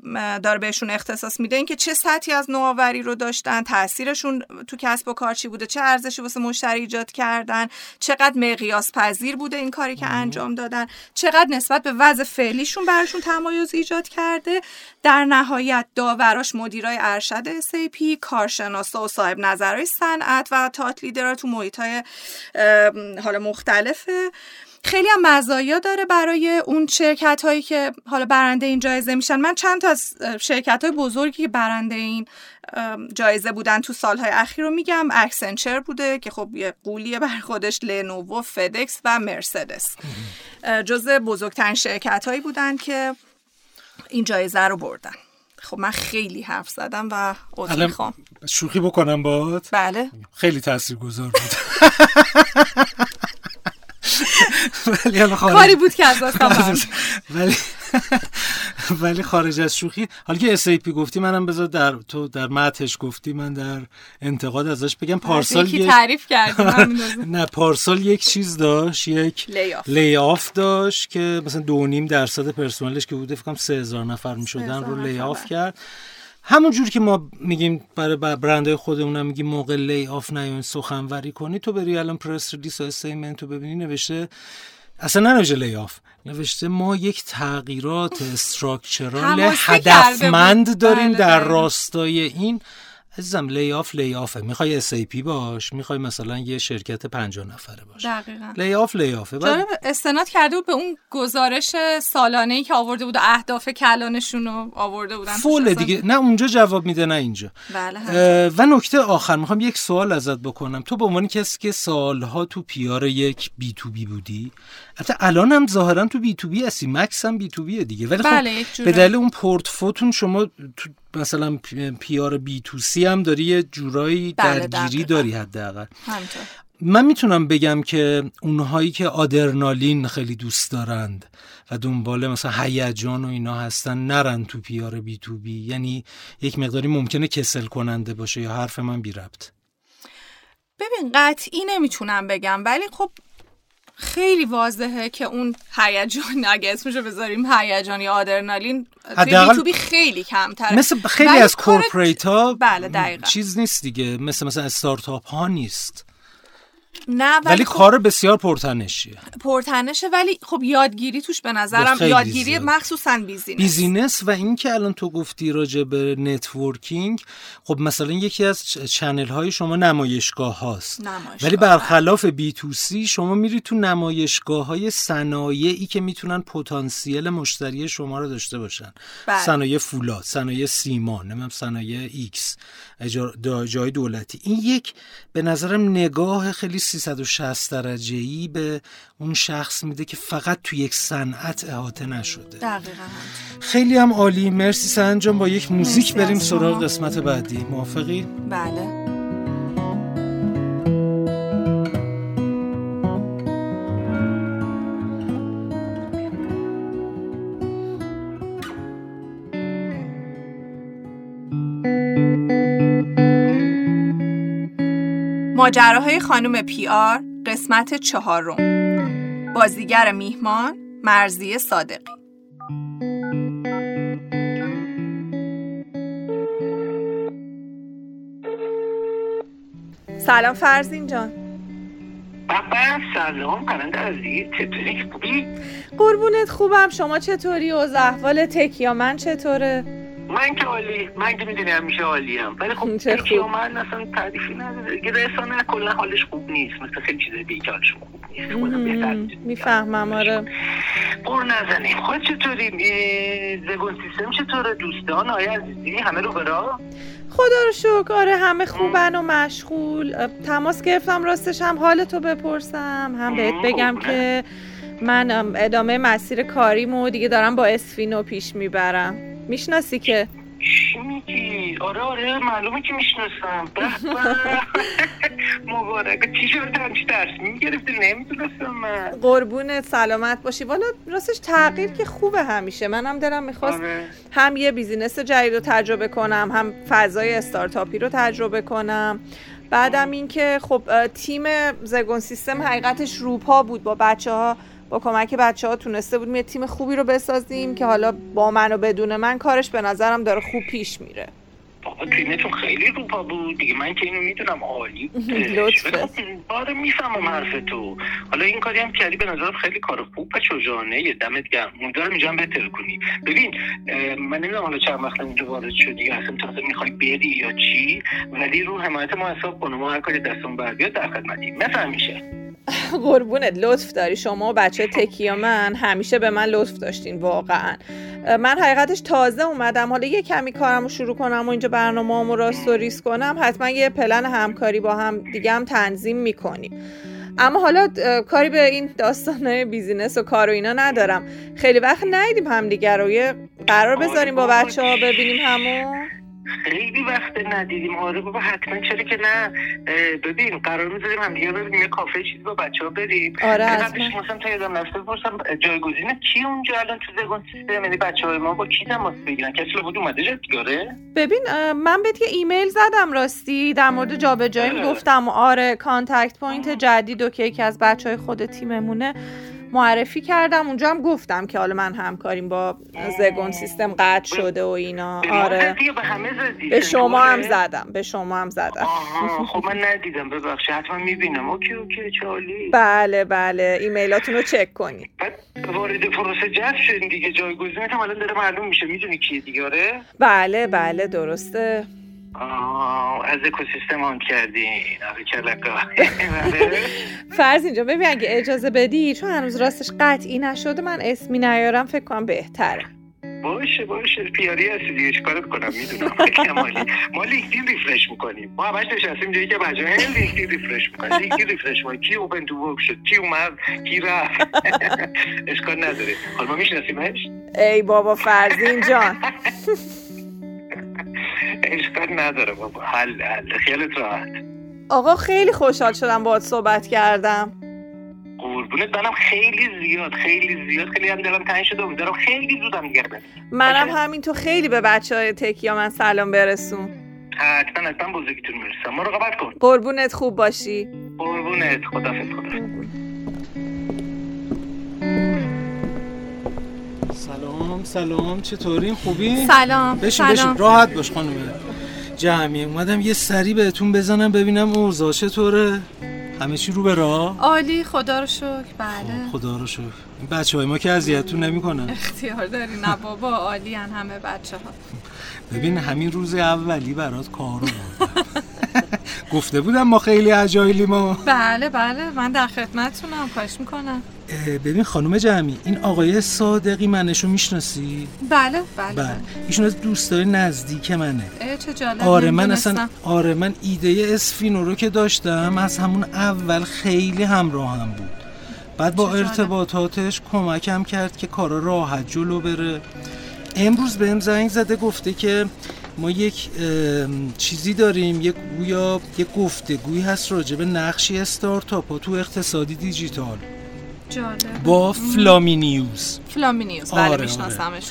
داره بهشون اختصاص میده اینکه چه سطحی از نوآوری رو داشتن تاثیرشون تو کسب و کار چی بوده چه ارزشی واسه مشتری ایجاد کردن چقدر مقیاس پذیر بوده این کاری که انجام دادن. چقدر نسبت به وضع فعلیشون براشون تمایز ایجاد کرده؟ در نهایت داوراش مدیرای ارشد SAP کارشناسا و صاحب نظرهای صنعت و thought leader ها تو محیط های حالا مختلفه. خیلی هم مزایا داره برای اون شرکت هایی که حالا برنده این جایزه میشن. من چند تا از شرکت های بزرگی که برنده این جایزه بودن تو سالهای اخیر رو میگم. اکسنچر بوده که خب یه غولیه برا خودش لنوو فدکس و مرسدس جز بزرگترین شرکت هایی بودن که این جایزه رو بردن. خب من خیلی حرف زدم و عذر می‌خوام. شوخی بکنم باهات؟ بله. خیلی تاثیرگذار بود. ولی کاری بود که از ولی ولی خارج از شوخی. حالا که SAP گفتی منم بذار در تو در متش گفتی من در انتقاد ازش بگم پارسال یک تعریف کردم نه پارسال یک چیز داشت یک layoff داشت که مثلا دو نیم درصد پرسنلش که بوده فکر کنم 3000 نفر می‌شدن رو layoff کرد. همون جور که ما میگیم برای برندهای خودمون میگیم موقع layoff نیاین سخنوری کنی تو بری الان press release و statement رو ببینی نوشته اصلا ننوشته layoff نوشته ما یک تغییرات structural هدفمند داریم بله در راستای این. عزیزم layoff layoff ه می‌خوای SAP باش؟ می‌خوای مثلا یه شرکت 50 نفره باش. دقیقاً. layoff layoff ه بعد استناد کرده بود به اون گزارش سالانه ای که آورده بود و اهداف کلانشون رو آورده بودن فول دیگه. نه اونجا جواب میده نه اینجا. بله و نکته آخر می‌خوام یک سوال ازت بکنم. تو به عنوان کسی که سالها تو PR یک B2B بودی حتی الان هم ظاهرا تو B2B هستی مکس هم B2B ه دیگه. ولی خب بله به دلیل اون پورتفوتون شما تو مثلا پیار بی تو سی هم داری یه جورایی بله درگیری داری حداقل. من می‌تونم بگم که اونهایی که آدرنالین خیلی دوست دارند و دنبال مثلا هیجان و اینا هستن نرن تو پیار بی تو بی. یعنی یک مقداری ممکنه کسل کننده باشه یا حرف من بی ربط. ببین قطعی نمی‌تونم بگم ولی خب خیلی واضحه که اون هیجان اگه اسمشو بذاریم هیجان یا آدرنالین توی B خیلی کمتره. مثل خیلی از corporate ها بله چیز نیست دیگه. مثل مثلا استارتاپ ها نیست. نه ولی, ولی خب کار بسیار پرتنشیه. پرتنشه ولی خب یادگیری توش به نظرم یادگیری مخصوصا business. business و این که الان تو گفتی راجع به networking خب مثلا یکی از channel های شما نمایشگاه هاست. ولی برخلاف B2C شما میری تو نمایشگاه های صنایعی که می‌تونن پتانسیل مشتری شما رو داشته باشن. بله. صنایع فولاد صنایع سیمان نمی‌دونم صنایع ایکس جای دولتی. این یک به نظرم نگاه خیلی 360 درجه ای به اون شخص میده که فقط تو یک صنعت احاطه نشده. دقیقا. خیلی هم عالی. مرسی سنجان با یک موزیک بریم سراغ قسمت بعدی. موافقی؟ بله. ماجراهای خانم پی آر قسمت چهارم. بازیگر میهمان مرزی صادقی. سلام فرزین جان. بابا سلام پرنده عزیز چطوری؟ خوبی؟ قربونت خوبم. شما چطوری؟ و احوال تکیا من چطوره؟ من که عالی من که می‌دونی همیشه عالیم. ولی خب چه من اصلا تعریفی نداره دیگه رسانه کلا حالش خوب نیست. مثل خیلی چیزای دیگه که حالش خوب نیست می‌فهمم آره. بر نزنیم. خود چطوری؟ زگون سیستم چطوره؟ دوستان آیا عزیزی همه رو برا خدا رو شکر. آره همه خوبن و مشغول. تماس گرفتم راستش هم حالتو بپرسم. هم بهت بگم که من ادامه مسیر کاریمو دیگه دارم با اسفینو پیش می‌برم. می‌شناسی که؟ چی میگی؟ آره آره معلومه که می‌شناسم. مبارکه چی شد؟ همچی درس می‌گرفتی؟ نمی‌تونستم من. قربون سلامت باشی. والا راستش تغییر که خوبه همیشه. منم دلم می‌خواست آره. هم یه بیزینس جدید رو تجربه کنم هم فضای استارتاپی رو تجربه کنم. بعدم اینکه خب تیم زگون سیستم حقیقتش روپا بود با بچه ها با کمک بچه ها تونسته بودیم یه تیم خوبی رو بسازیم که حالا با من و بدون من کارش به نظرم داره خوب پیش میره. تیمتون خیلی روپا بود. دیگه من که اینو می‌دونم عالی لطفه آره می‌فهمم حرف تو. حالا این کاری هم کردی به نظر خیلی کار خوب و چوجانه یه دمت گرم. امیدوارم اینجا هم بهتر کنی. ببین من نمی‌دونم حالا چند وقت اینجا وارد شدی یا اصلا تازه می‌خوای بری یا چی ولی رو حمایت ما حساب کن ما هر کاری دستون بر بیاد در خدمتی مثل میشه قربونت لطف داری. شما و بچه تکی من همیشه به من لطف داشتین واقعا. من حقیقتش تازه اومدم. حالا یه کمی کارم رو شروع کنم و اینجا برنامه رو راست و ریس کنم. حتما یه پلن همکاری با هم دیگه هم تنظیم می‌کنیم. اما حالا کاری به این داستانهای business و کار و اینا ندارم. خیلی وقت ندیدیم همدیگه رو. یه قرار بذاریم با بچه ها ببینیم همون خیلی وقت ندیدیم. آره بابا حتما. چرا که نه؟ ببین قرار می‌ذاریم هم دیگه ببینیم یه کافه چیزی با بچه ها بریم. آره قبلش مثلا تا یادم نرفته بپرسم جایگزین کی اونجا الان تو زگون سیستم؟ یعنی بچه های ما با کی تماس بگیرن؟ کسی بود اومده جد داره ببین من بهت یه ایمیل زدم راستی در مورد جابجایی آره. گفتم آره contact point جدید و که یکی از بچه های خود تیممونه. معرفی کردم. اونجا هم گفتم که حالا من همکاریم با زگون سیستم قطع شده و اینا. آره. به شما هم زدم. به شما هم زدم. خب من ندیدم. ببخشید. حتما می‌بینم. OK OK عالی. بله بله. ایمیلاتون رو چک کنید وارد پروسه جذب شدین دیگه. جایگزینت هم الان داره معلوم میشه. می‌دونی کیه دیگه آره؟ بله بله. درسته. از اکوسیستم آن کردین فرض اینجا ببین اگه اجازه بدی چون هنوز راستش قطعی نشده من اسمی نیارم فکر کنم بهتره. باشه باشه. پیاری هستی دیگه چیکارت کنم؟ می‌دونم. مالی ما لینکدین ریفرش می‌کنیم. ما همش نشستیم جایی که بچه ها لینکدین ریفرش می‌کنیم لینکدین ریفرش می‌کنیم کی اوپن تو ورک شد؟ کی اومد؟ کی رفت؟ اشکال نداره. حالا ما میشناسیمش؟ ای بابا فرزین جان. اشکال نداره بابا. حل حل. خیالت راحت. آقا خیلی خوشحال شدم باهات صحبت کردم. قربونت. منم خیلی زیاد خیلی زیاد. خیلی هم دلم تنگ شده دارم خیلی زودم دیگه منم همین تو خیلی به بچه های تکیا من سلام برسون. حتما حتما بزرگیتون می‌رسم. مراقبت کن. قربونت خوب باشی. قربونت. خدافظ خدافظ. سلام سلام چطورین؟ خوبی؟ سلام بشین سلام. بشین. راحت باش خانم. جمعی اومدم یه سری بهتون بزنم ببینم اوضاع چطوره. همه چی رو به راه؟ عالی خدا رو شکر. بله. خب، خدا رو شکر. این بچه های ما که اذیتتون نمی‌کنن. اختیار داری نه بابا عالی همه بچه ها ببین همین روز اولی برات کارو گفته بودم ما خیلی اجایلی ما بله بله من در خدمتتونم خواهش می‌کنم ببین خانم جمعی این آقای صادقی منشو می‌شناسی بله بله, بله بله. ایشون از دوستای نزدیک منه چه جالب آره من اصلا. آره من ایده اسفینو رو که داشتم از همون اول خیلی همراهم بود بعد با. ارتباطاتش کمکم کرد که کارا راحت جلو بره امروز بهم زنگ زده گفته که ما یک چیزی داریم یک گویا یک گفتگویی هست راجع به نقشی استارتاپ ها تو اقتصادی دیجیتال. جالب با فلامینیوز فلامینیوز آره، بله آره. میشناسمش.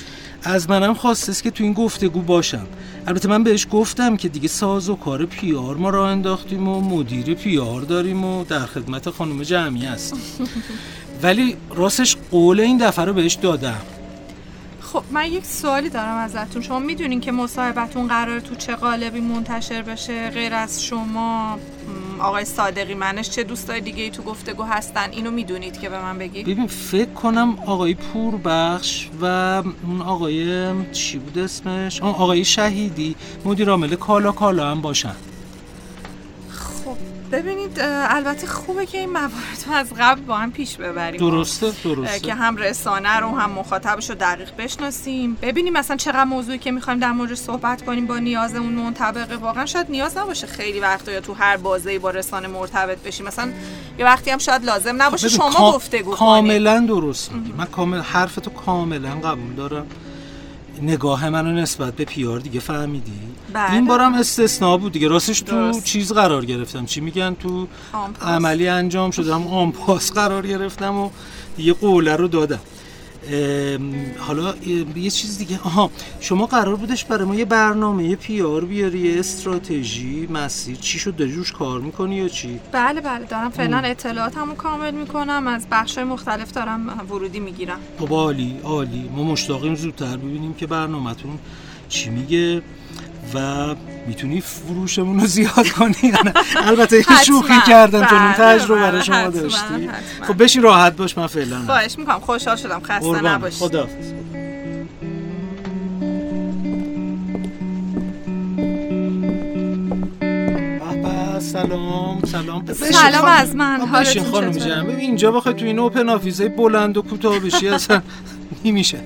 از منم خواستست که تو این گفتگو باشم. البته من بهش گفتم که دیگه ساز و کار PR ما راه انداختیم و مدیر PR داریم و در خدمت خانم جمعی هست ولی راستش قول این دفعه رو بهش دادم. خب من یک سوالی دارم ازتون. شما می‌دونین که مصاحبتون قراره تو چه قالبی منتشر بشه؟ غیر از شما آقای صادقی منش چه دوستای دیگه ای تو گفتگو هستن؟ اینو می‌دونید که به من بگی ببین فکر کنم آقای پوربخش و اون آقای چی بود اسمش؟ آقای شهیدی مدیر عامل کالا کالا هم باشن. ببینید البته خوبه که این موارد رو از قبل با هم پیش ببریم. درسته درسته. که هم رسانه رو هم مخاطبش رو دقیق بشناسیم. ببینیم مثلا چقدر موضوعی که می‌خوایم در موردش صحبت کنیم با نیازمون منطبقه. واقعا شاید نیاز نباشه خیلی وقتا یا تو هر بازه‌ای با رسانه مرتبط بشیم. مثلا یه وقتی هم شاید لازم نباشه شما گفتگو کنید. کاملا درست من کامل حرفتو کاملا قبول دارم. نگاه منو نسبت به پیار دیگه فهمیدی بله. این بارم استثناء بود دیگه راستش تو درست. چیز قرار گرفتم چی میگن تو. عملی انجام شده هم آنپاس قرار گرفتم و یه قوله رو دادم حالا یه چیز دیگه. آها شما قرار بودش برای ما یه برنامه یه پیار بیاری یه استراتژی مسیر. چی شد؟ داری روش کار می‌کنی یا چی؟ بله بله. دارم فعلا اطلاعاتمو کامل می‌کنم. از بخشای مختلف دارم ورودی می‌گیرم. خب عالی عالی. ما مشتاقیم زودتر ببینیم که برنامهتون چی میگه. و می‌تونی فروشمون رو زیاد کنی؟ البته یه. شوخی کردم چون اون بله، تجربه بله، رو شما داشتی. خب بشی راحت باش من فعلا خواهش می‌کنم خوشحال شدم خسته به به، سلام سلام سلام. از من. حالتون خانم ببین اینجا بخوای تو این اوپن آفیسای بلند و کوتاه بشی اصلا نمیشه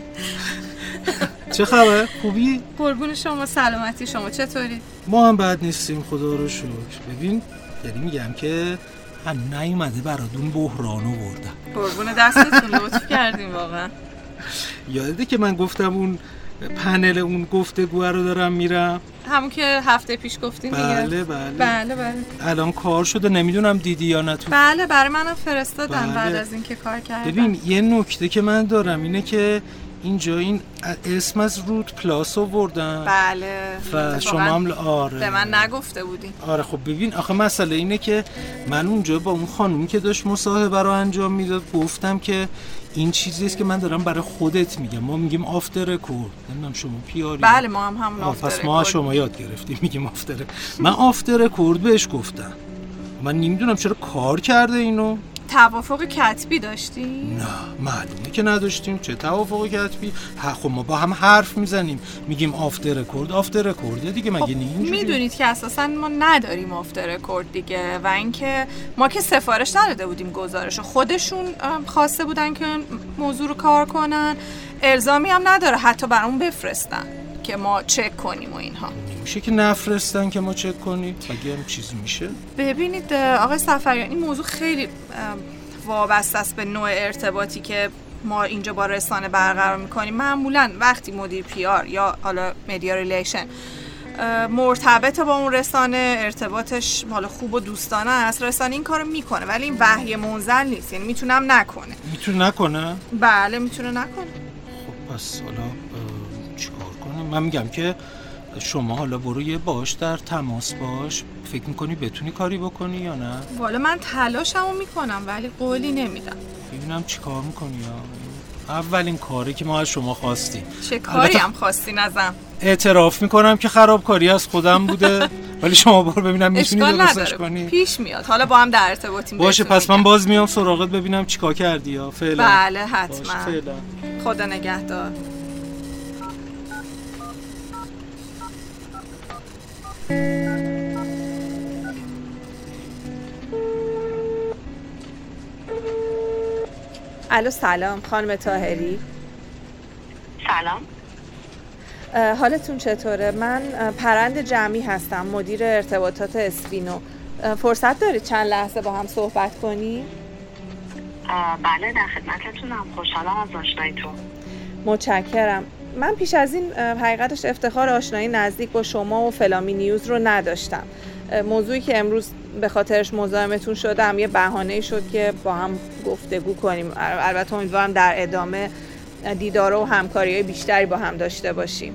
چه خبر؟ خوبی؟ قربون شما سلامتی شما چطوری؟ ما هم بد نیستیم خدا رو شکر. ببین یعنی میگم که هم نیومده براتون بحران آوردم قربون دستتون لطف کردیم واقعا. یادته که من گفتم اون پنل اون گفتگو رو دارم میرم؟ همون که هفته پیش گفتین دیگه. بله بله. بله بله. الان کار شده نمی‌دونم دیدی یا نه تو بله برای منم فرستادن بله. بعد از اینکه کار کردم. ببین یه نکته که من دارم اینه که اینجا این اسم از روت پلاس آوردن. بله. و شما هم آره. به من نگفته بودین آره خب ببین آخه مسئله اینه که من اونجا با اون خانومی که داشت مصاحبه رو انجام می‌داد گفتم که این چیزی است که من دارم برای خودت میگم. ما میگیم آفتر رکورد نمی‌دونم شما پیاری؟ بله ما هم همون آه، off the پس ما. شما یاد گرفتیم میگیم off the. من off the record بهش گفتم. من نمی‌دونم چرا کار کرده اینو. توافق کتبی داشتی؟ نه معلومه که نداشتیم. چه توافق کتبی؟ خب ما با هم حرف می‌زنیم. میگیم off the record off the record دیگه مگه خب نه اینجوریه؟ می‌دونید که اساسا ما نداریم off the record دیگه و اینکه ما که سفارش نداده بودیم گزارش. خودشون خواسته بودن که موضوع رو کار کنن. الزامی هم نداره حتی برامون بفرستن که ما چک کنیم و اینها. میشه که نفرستن که ما چک کنیم؟ مگه هم چیزی میشه؟ ببینید آقای سفریان این موضوع خیلی وابسته است به نوع ارتباطی که ما اینجا با رسانه برقرار می‌کنیم. معمولا وقتی مدیر PR یا حالا media relation مرتبط با اون رسانه ارتباطش حالا خوب و دوستانه است رسانه این کارو می‌کنه ولی این وحی منزل نیست یعنی می‌تونه نکنه. می‌تونه نکنه؟ بله می‌تونه نکنه. خب پس حالا چیکار کنیم؟ من میگم که شما حالا برو یه باش در تماس باش. فکر می‌کنی بتونی کاری بکنی یا نه؟ والا من تلاشمو می‌کنم ولی قولی نمیدم. ببینم چیکار می‌کنی یا؟ اولین کاری که ما از شما خواستیم. چه کاری هم خواستی ازم؟ اعتراف می‌کنم که خرابکاری از خودم بوده ولی شما برو ببینم می‌تونی درستش کنی؟ پیش میاد. حالا با هم در ارتباطیم باشه پس من. باز میام سراغت ببینم چیکار کردی یا؟ فعلا. بله حتما. فعلا. خدا نگهدار. الو سلام. خانم تاهری سلام. حالتون چطوره؟ من پرند جمعی هستم مدیر ارتباطات اسپینو. فرصت دارید چند لحظه با هم صحبت کنیم؟ بله در خدمتتونم. خوشحالم از آشناییتون. متشکرم. من پیش از این حقیقتش افتخار آشنایی نزدیک با شما و فلامی نیوز رو نداشتم. موضوعی که امروز به خاطرش مزاحمتون شدم. یه بهانه شد که با هم گفتگو کنیم. البته امیدوارم در ادامه دیدار و همکاری های بیشتری با هم داشته باشیم.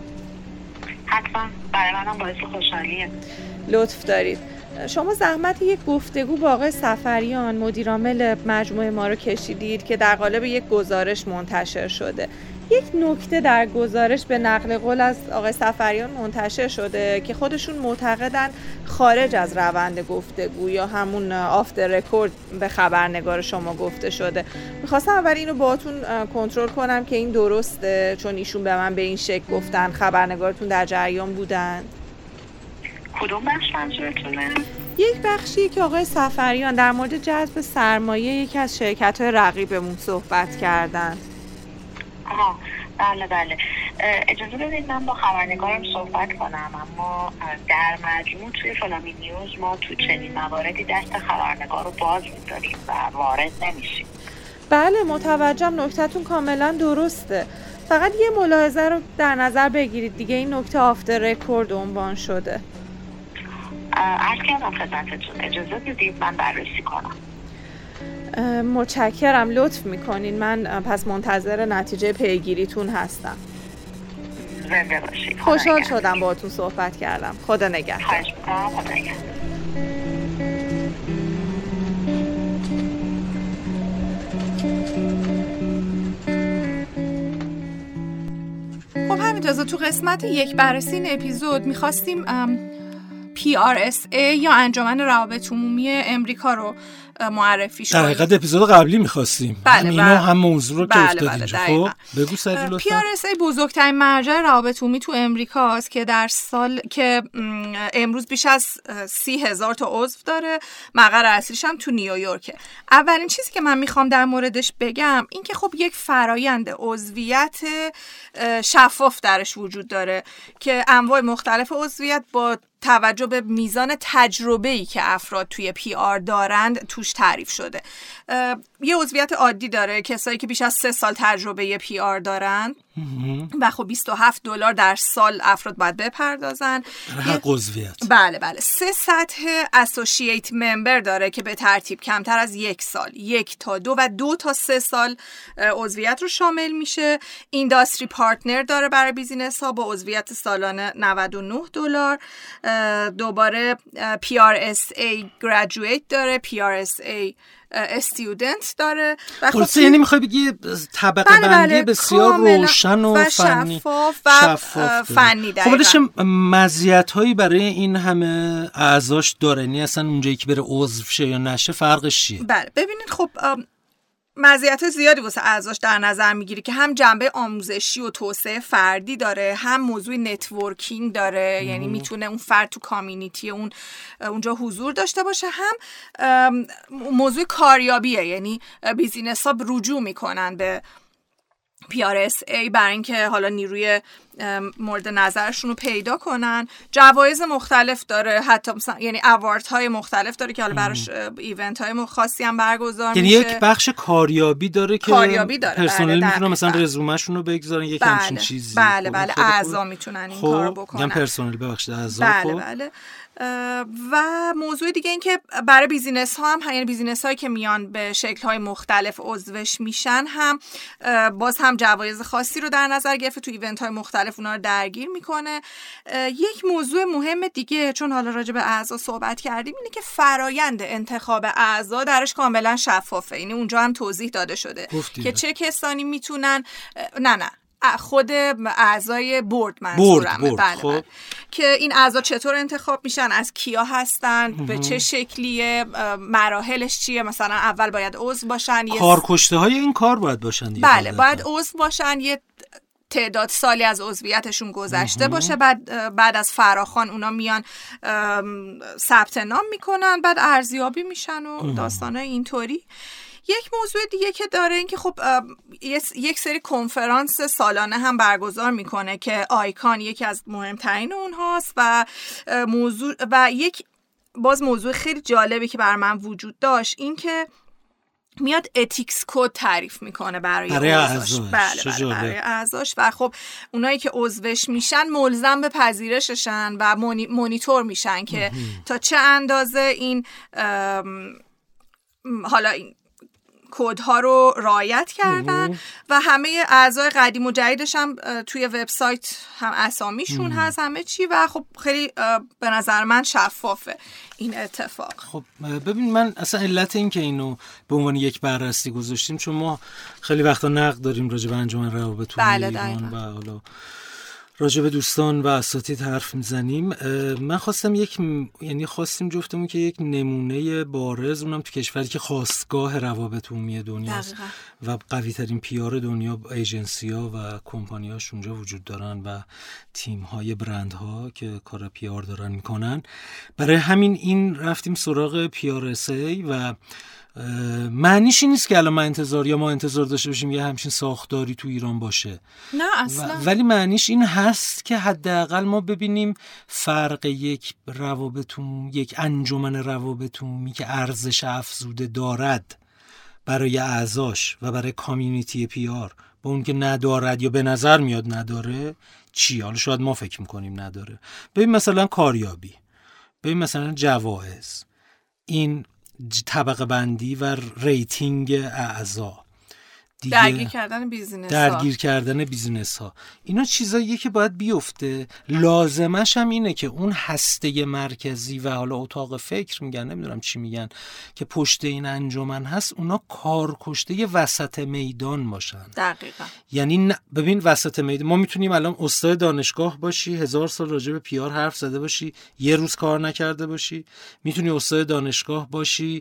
حتما. برای منم باعث خوشحالیه. لطف دارید. شما زحمت یک گفتگو با آقای سفریان مدیرعامل مجموعه ما رو کشیدید که در قالب یک گزارش منتشر شده. یک نکته در گزارش به نقل قول از آقای سفریان منتشر شده که خودشون معتقدن خارج از روند گفتگو یا همون آفتر رکورد به خبرنگار شما گفته شده. می‌خواستم اول اینو باهاتون کنترل کنم که این درسته چون ایشون به من به این شکل گفتن خبرنگارتون در جریان بودن؟ کدوم بخش منظورتونه؟ یک بخشی که آقای سفریان در مورد جذب سرمایه یکی از شرکت های رقیبمون صحبت کردن. آها بله بله. اجازه بدید من با خبرنگارم صحبت کنم. اما در مجموع توی فلامی نیوز ما تو چنین مواردی دست خبرنگار رو باز میداریم و وارد نمیشیم. بله متوجهم. نکتتون کاملا درسته. فقط یه ملاحظه رو در نظر بگیرید. دیگه این نکته آفتر رکورد عنوان شده. عرض کردم خدمتتون. اجازه بدید من بررسی کنم. متشکرم. لطف می‌کنین. من پس منتظر نتیجه پیگیریتون هستم. زنده باشید. خوشحال شدم با تو صحبت کردم. خدا نگهدار. خدا نگهدار. خب همین تو قسمت یک بررسی این اپیزود می‌خواستیم PRSA یا انجمن روابط عمومی امریکا رو معرفی شد. در حقیقت اپیزود قبلی می‌خواستیم. بله اینو بله. هم موضوع رو که بله افتاد بله اینجا. خب بگو سری بزرگترین مرجع روابط عمومی تو امریکاست که در سال که امروز بیش از سی هزار تا عضو داره. مقر اصلیش هم تو نیویورکه. اولین چیزی که من می‌خوام در موردش بگم این که خب یک فرایند عضویت شفاف درش وجود داره که انواع مختلف عضویت با توجه به میزان تجربه ای که افراد توی پی آر دارند توش تعریف شده. یه عضویت عادی داره. کسایی که بیش از سه سال تجربه PR دارند و خب 27 دلار در سال افراد باید بپردازن. حق عضویت. بله بله. سه سطح associate member داره که به ترتیب کمتر از یک سال. یک تا دو و دو تا سه سال عضویت رو شامل میشه. industry partner داره برای business ها با عضویت سالانه 99 دلار. دوباره PRSA graduate داره. PRSA student داره و خب خلاصه یعنی می‌خوای بگی طبقه بله، بندی بله، بسیار کاملا. روشن و, و فنی شفاف و شفاف داره. فنی خب دقیقاً. چه مزیت هایی برای این همه اعضاش داره یعنی اصلا اونجایی که بره عضو شه یا نشه فرقش چیه بله ببینید خب مزیت زیادی واسه اعضاش در نظر می‌گیری که هم جنبه آموزشی و توسعه فردی داره هم موضوع networking داره یعنی می‌تونه اون فرد تو community اون اونجا حضور داشته باشه. هم موضوع کاریابیه یعنی business ها رجوع می‌کنن به PRSA برای اینکه حالا نیروی مورد نظرشون رو پیدا کنن. جوایز مختلف داره حتی مثلا یعنی award های مختلف داره که حالا براش event های خاصی هم برگزار یعنی میشه. یک بخش کاریابی داره که کاریابی داره، پرسنل بله، دقیقاً. مثلا رزومهشون رو بگذارن یک همچین بله چیزی بله خب، بله. خیلی خوبه. اعضا می‌تونن این کارو خب بکنن. میگم پرسنل ببخشید اعضا بله خب. بله. و موضوع دیگه این که برای business ها هم یعنی business هایی که میان به شکل های مختلف عضوش میشن هم باز هم جوایز خاصی رو در نظر گرفته تو event های مختلف اونا رو درگیر می‌کنه. یک موضوع مهم دیگه چون حالا راجع به اعضا صحبت کردیم اینه که فرایند انتخاب اعضا درش کاملا شفافه. یعنی اونجا هم توضیح داده شده که. چه کسانی می‌تونن نه نه. خود اعضای برد منظورمه. برد، بله خب. بله. که این اعضا چطور انتخاب میشن؟ از کیا هستن؟ به چه شکلیه؟ مراحلش چیه؟ مثلا اول باید عضو باشن کارکشته های این کار باید باشن بله قاعدتاً. باید عضو باشن. یه تعداد سالی از عضویتشون گذشته باشه. بعد بعد از فراخان اونا میان ثبت نام می‌کنن. بعد ارزیابی میشن و داستانای اینطوری. یک موضوع دیگه که داره این که خب یک سری کنفرانس سالانه هم برگزار می‌کنه که آیکان یکی از مهمترین اونهاست و موضوع و یک باز موضوع خیلی جالبی که بر من وجود داشت این که میاد ethics code تعریف می‌کنه برای, برای اعضاش. بله, بله برای اعضاش. و خب اونایی که عضوش میشن ملزم به پذیرششن و مونیتور میشن که تا چه اندازه این حالا این کودها رو رایت کردن و همه اعضای قدیم و جدیدش هم توی وبسایت هم اسامیشون هست همه چی و خب خیلی به نظر من شفافه این اتفاق. خب ببین من اصلا علت این که اینو به عنوان یک بررسی گذاشتیم چون ما خیلی وقتا نقد داریم راجع به انجمن روابط بله ایران و حالا راجع به دوستان و اساتید حرف می‌زنیم. من خواستم یک یعنی خواستیم جفتمون که یک نمونه بارز اونم تو کشوری که خواستگاه روابط عمومی دنیاست. و قوی ترین پیار دنیا ایجنسی ها و کمپانی هاش اونجا وجود دارن و تیم های برند ها که کار پیار دارن می‌کنن. برای همین این رفتیم سراغ پیار و معنیش این نیست که الان ما انتظار یا ما انتظار داشته باشیم یه همچین ساختاری تو ایران باشه. نه اصلا. ولی معنیش این هست که حداقل ما ببینیم فرق یک روابط عمومی یک انجمن روابط عمومی که ارزش افزوده دارد برای اعضاش و برای community PR با اون که ندارد یا به نظر میاد نداره چی؟ حالا شاید ما فکر می‌کنیم نداره. ببین مثلا کاریابی. ببین مثلا جوایز. این طبقه بندی و rating اعضا. درگیر کردن business درگیر کردن business ها اینا چیزاییه که باید بیفته. لازمش هم اینه که اون هسته مرکزی و حالا اتاق فکر میگن نمی‌دونم چی میگن که پشت این انجمن هست اونا کارکشته وسط میدان باشن. دقیقا. یعنی ببین وسط میدان ما می‌تونیم الان استاد دانشگاه باشی هزار سال راجع به PR حرف زده باشی یه روز کار نکرده باشی. می‌تونی استاد دانشگاه باشی.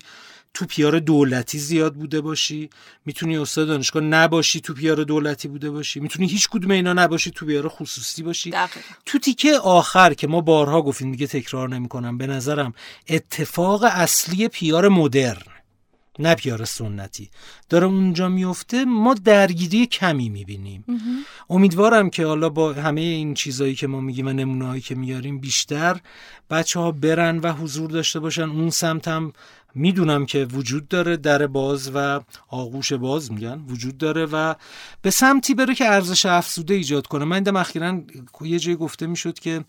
تو پیار دولتی زیاد بوده باشی؟ می‌تونی استاد دانشگاه نباشی تو پیار دولتی بوده باشی؟ می‌تونی هیچ کدوم اینا نباشی تو پیار خصوصی باشی؟ تو تیکه آخر که ما بارها گفتیم دیگه تکرار نمی‌کنم به نظرم اتفاق اصلی پیار مدرن نه پیار سنتی. داره اونجا میفته ما درگیری کمی می‌بینیم. امیدوارم که حالا با همه این چیزایی که ما میگیم و نمونههایی که میاریم بیشتر بچه ها برن و حضور داشته باشن اون سمت هم می‌دونم که وجود داره در باز و آغوش باز میگن وجود داره و به سمتی بره که ارزش افزوده ایجاد کنه. من دم اخیرا یه جایی گفته می‌شد که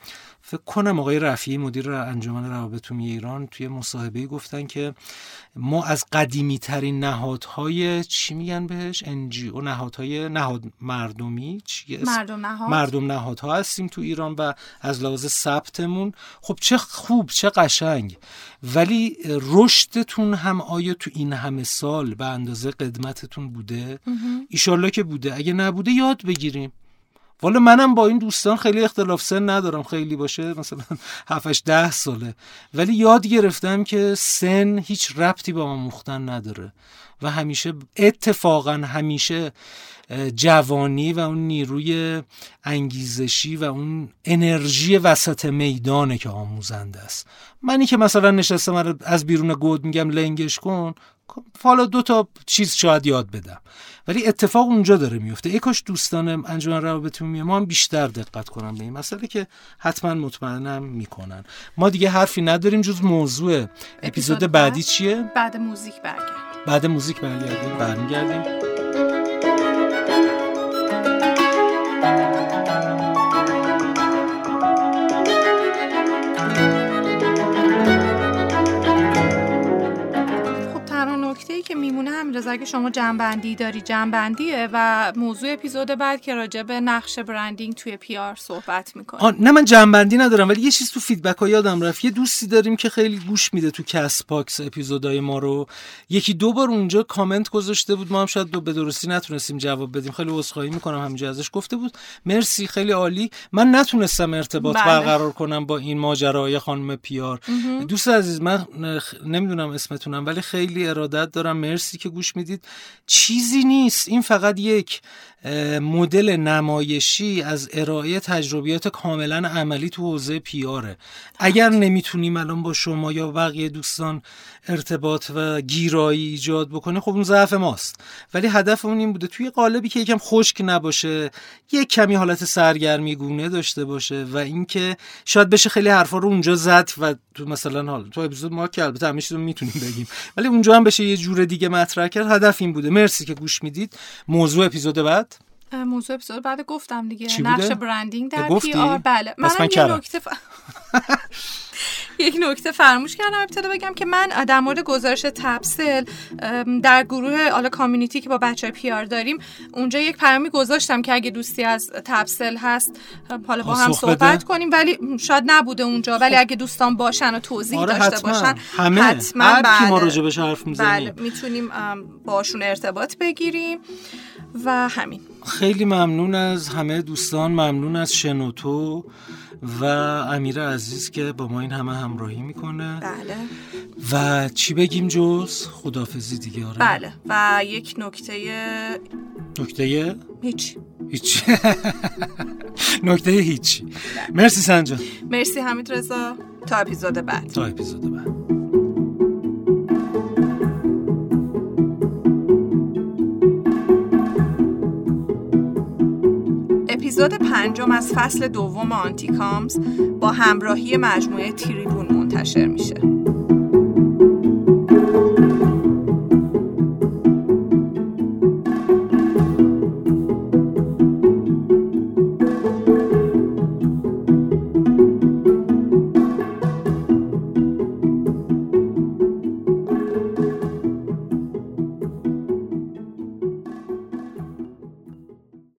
فکر کنم آقای رفیعی مدیر انجمن روابط ایران توی مصاحبه گفتن که ما از قدیمی ترین نهادهای چی میگن بهش؟ انجی او نهادهای نهاد مردمی چی مردم نهاد. مردم نهادها هستیم تو ایران و از لحاظ ثبتمون خب چه خوب چه قشنگ. ولی رشدتون هم آیا تو این همه سال به اندازه قدمتتون بوده؟ ایشالله که بوده. اگه نبوده یاد بگیریم. والا منم با این دوستان خیلی اختلاف سن ندارم خیلی باشه مثلا 7 ده ساله. ولی یاد گرفتم که سن هیچ ربطی با من مختن نداره و همیشه اتفاقا همیشه جوانی و اون نیروی انگیزشی و اون انرژی وسط میدانه که آموزنده است. منی که مثلا نشستم از بیرون گود میگم لنگش کن حالا دو تا چیز شاید یاد بدم. ولی اتفاق اونجا داره میفته. ای کاش دوستان انجمن روابط عمومی ما هم بیشتر دقت کنن به این مسئله که حتما مطمئنم می‌کنن. ما دیگه حرفی نداریم جز موضوع اپیزود بعدی چیه؟ بعد موزیک برگردیم. بعد موزیک برگردیم. برمیگردیم. اگه شما جمع‌بندی داری جمع‌بندیه و موضوع اپیزود بعد که راجع به نقش branding توی PR صحبت می‌کنه نه من جمع‌بندی ندارم ولی یه چیز تو feedback ها یادم رفت. یه دوستی داریم که خیلی گوش میده تو کست باکس اپیزودای ما رو. یکی دو بار اونجا کامنت گذاشته بود. ما هم شاید دو به درستی نتونستیم جواب بدیم. خیلی عذرخواهی می‌کنم همینجا ازش گفته بود. مرسی خیلی عالی. من نتونستم ارتباط بله. برقرار کنم با این ماجرای خانم پیار. دوست عزیز من نمی‌دونم اسمتونم ولی خیلی ارادت دارم. مرسی که گوش گوش چیزی نیست. این فقط یک مدل نمایشی از ارائه تجربیات کاملا عملی تو حوزه پیاره اگر نمی‌تونیم الان با شما یا بقیه دوستان ارتباط و گیرایی ایجاد بکنه خب اون ضعف ماست. ولی هدف اون این بوده توی قالبی که یکم خشک نباشه یک کمی حالت سرگرمی گونه داشته باشه و اینکه شاید بشه خیلی حرفا رو اونجا زد و تو مثلا حال تو اپیزود ما که البته همه می‌تونیم بگیم ولی اونجا هم بشه یه جور دیگه مطرح کرد. هدف این بوده. مرسی که گوش می‌دید. موضوع اپیزود بعد. موضوع اپیزود بعد گفتم دیگه. نقش برندینگ در پی آر بله. منم یه نکته یک نکته فراموش کردم ابتدا بگم که من در مورد گزارش تبسل در گروه حالا کامیونیتی که با بچه پی آر داریم اونجا یک پیامی گذاشتم که اگه دوستی از تبسل هست حالا با هم صحبت کنیم. ولی شاید نبوده اونجا. ولی خب. اگه دوستان باشن و توضیح آره داشته باشن همه. حتما بله. ما راجبش حرف بله می‌تونیم باشون ارتباط بگیریم. و همین. خیلی ممنون از همه دوستان ممنون از شنوتو و امیر عزیز که با ما این همه همراهی می‌کنه. بله. و چی بگیم جز؟ خدافزی دیگه آره. بله. و یک نکته نکته هیچ. هیچ. نکته هیچ. مرسی سنجان. مرسی حمید رضا. تا اپیزود بعد. تا اپیزود بعد. اپیزود پنجم از فصل دوم آنتیکامز با همراهی مجموعه تریبون منتشر میشه.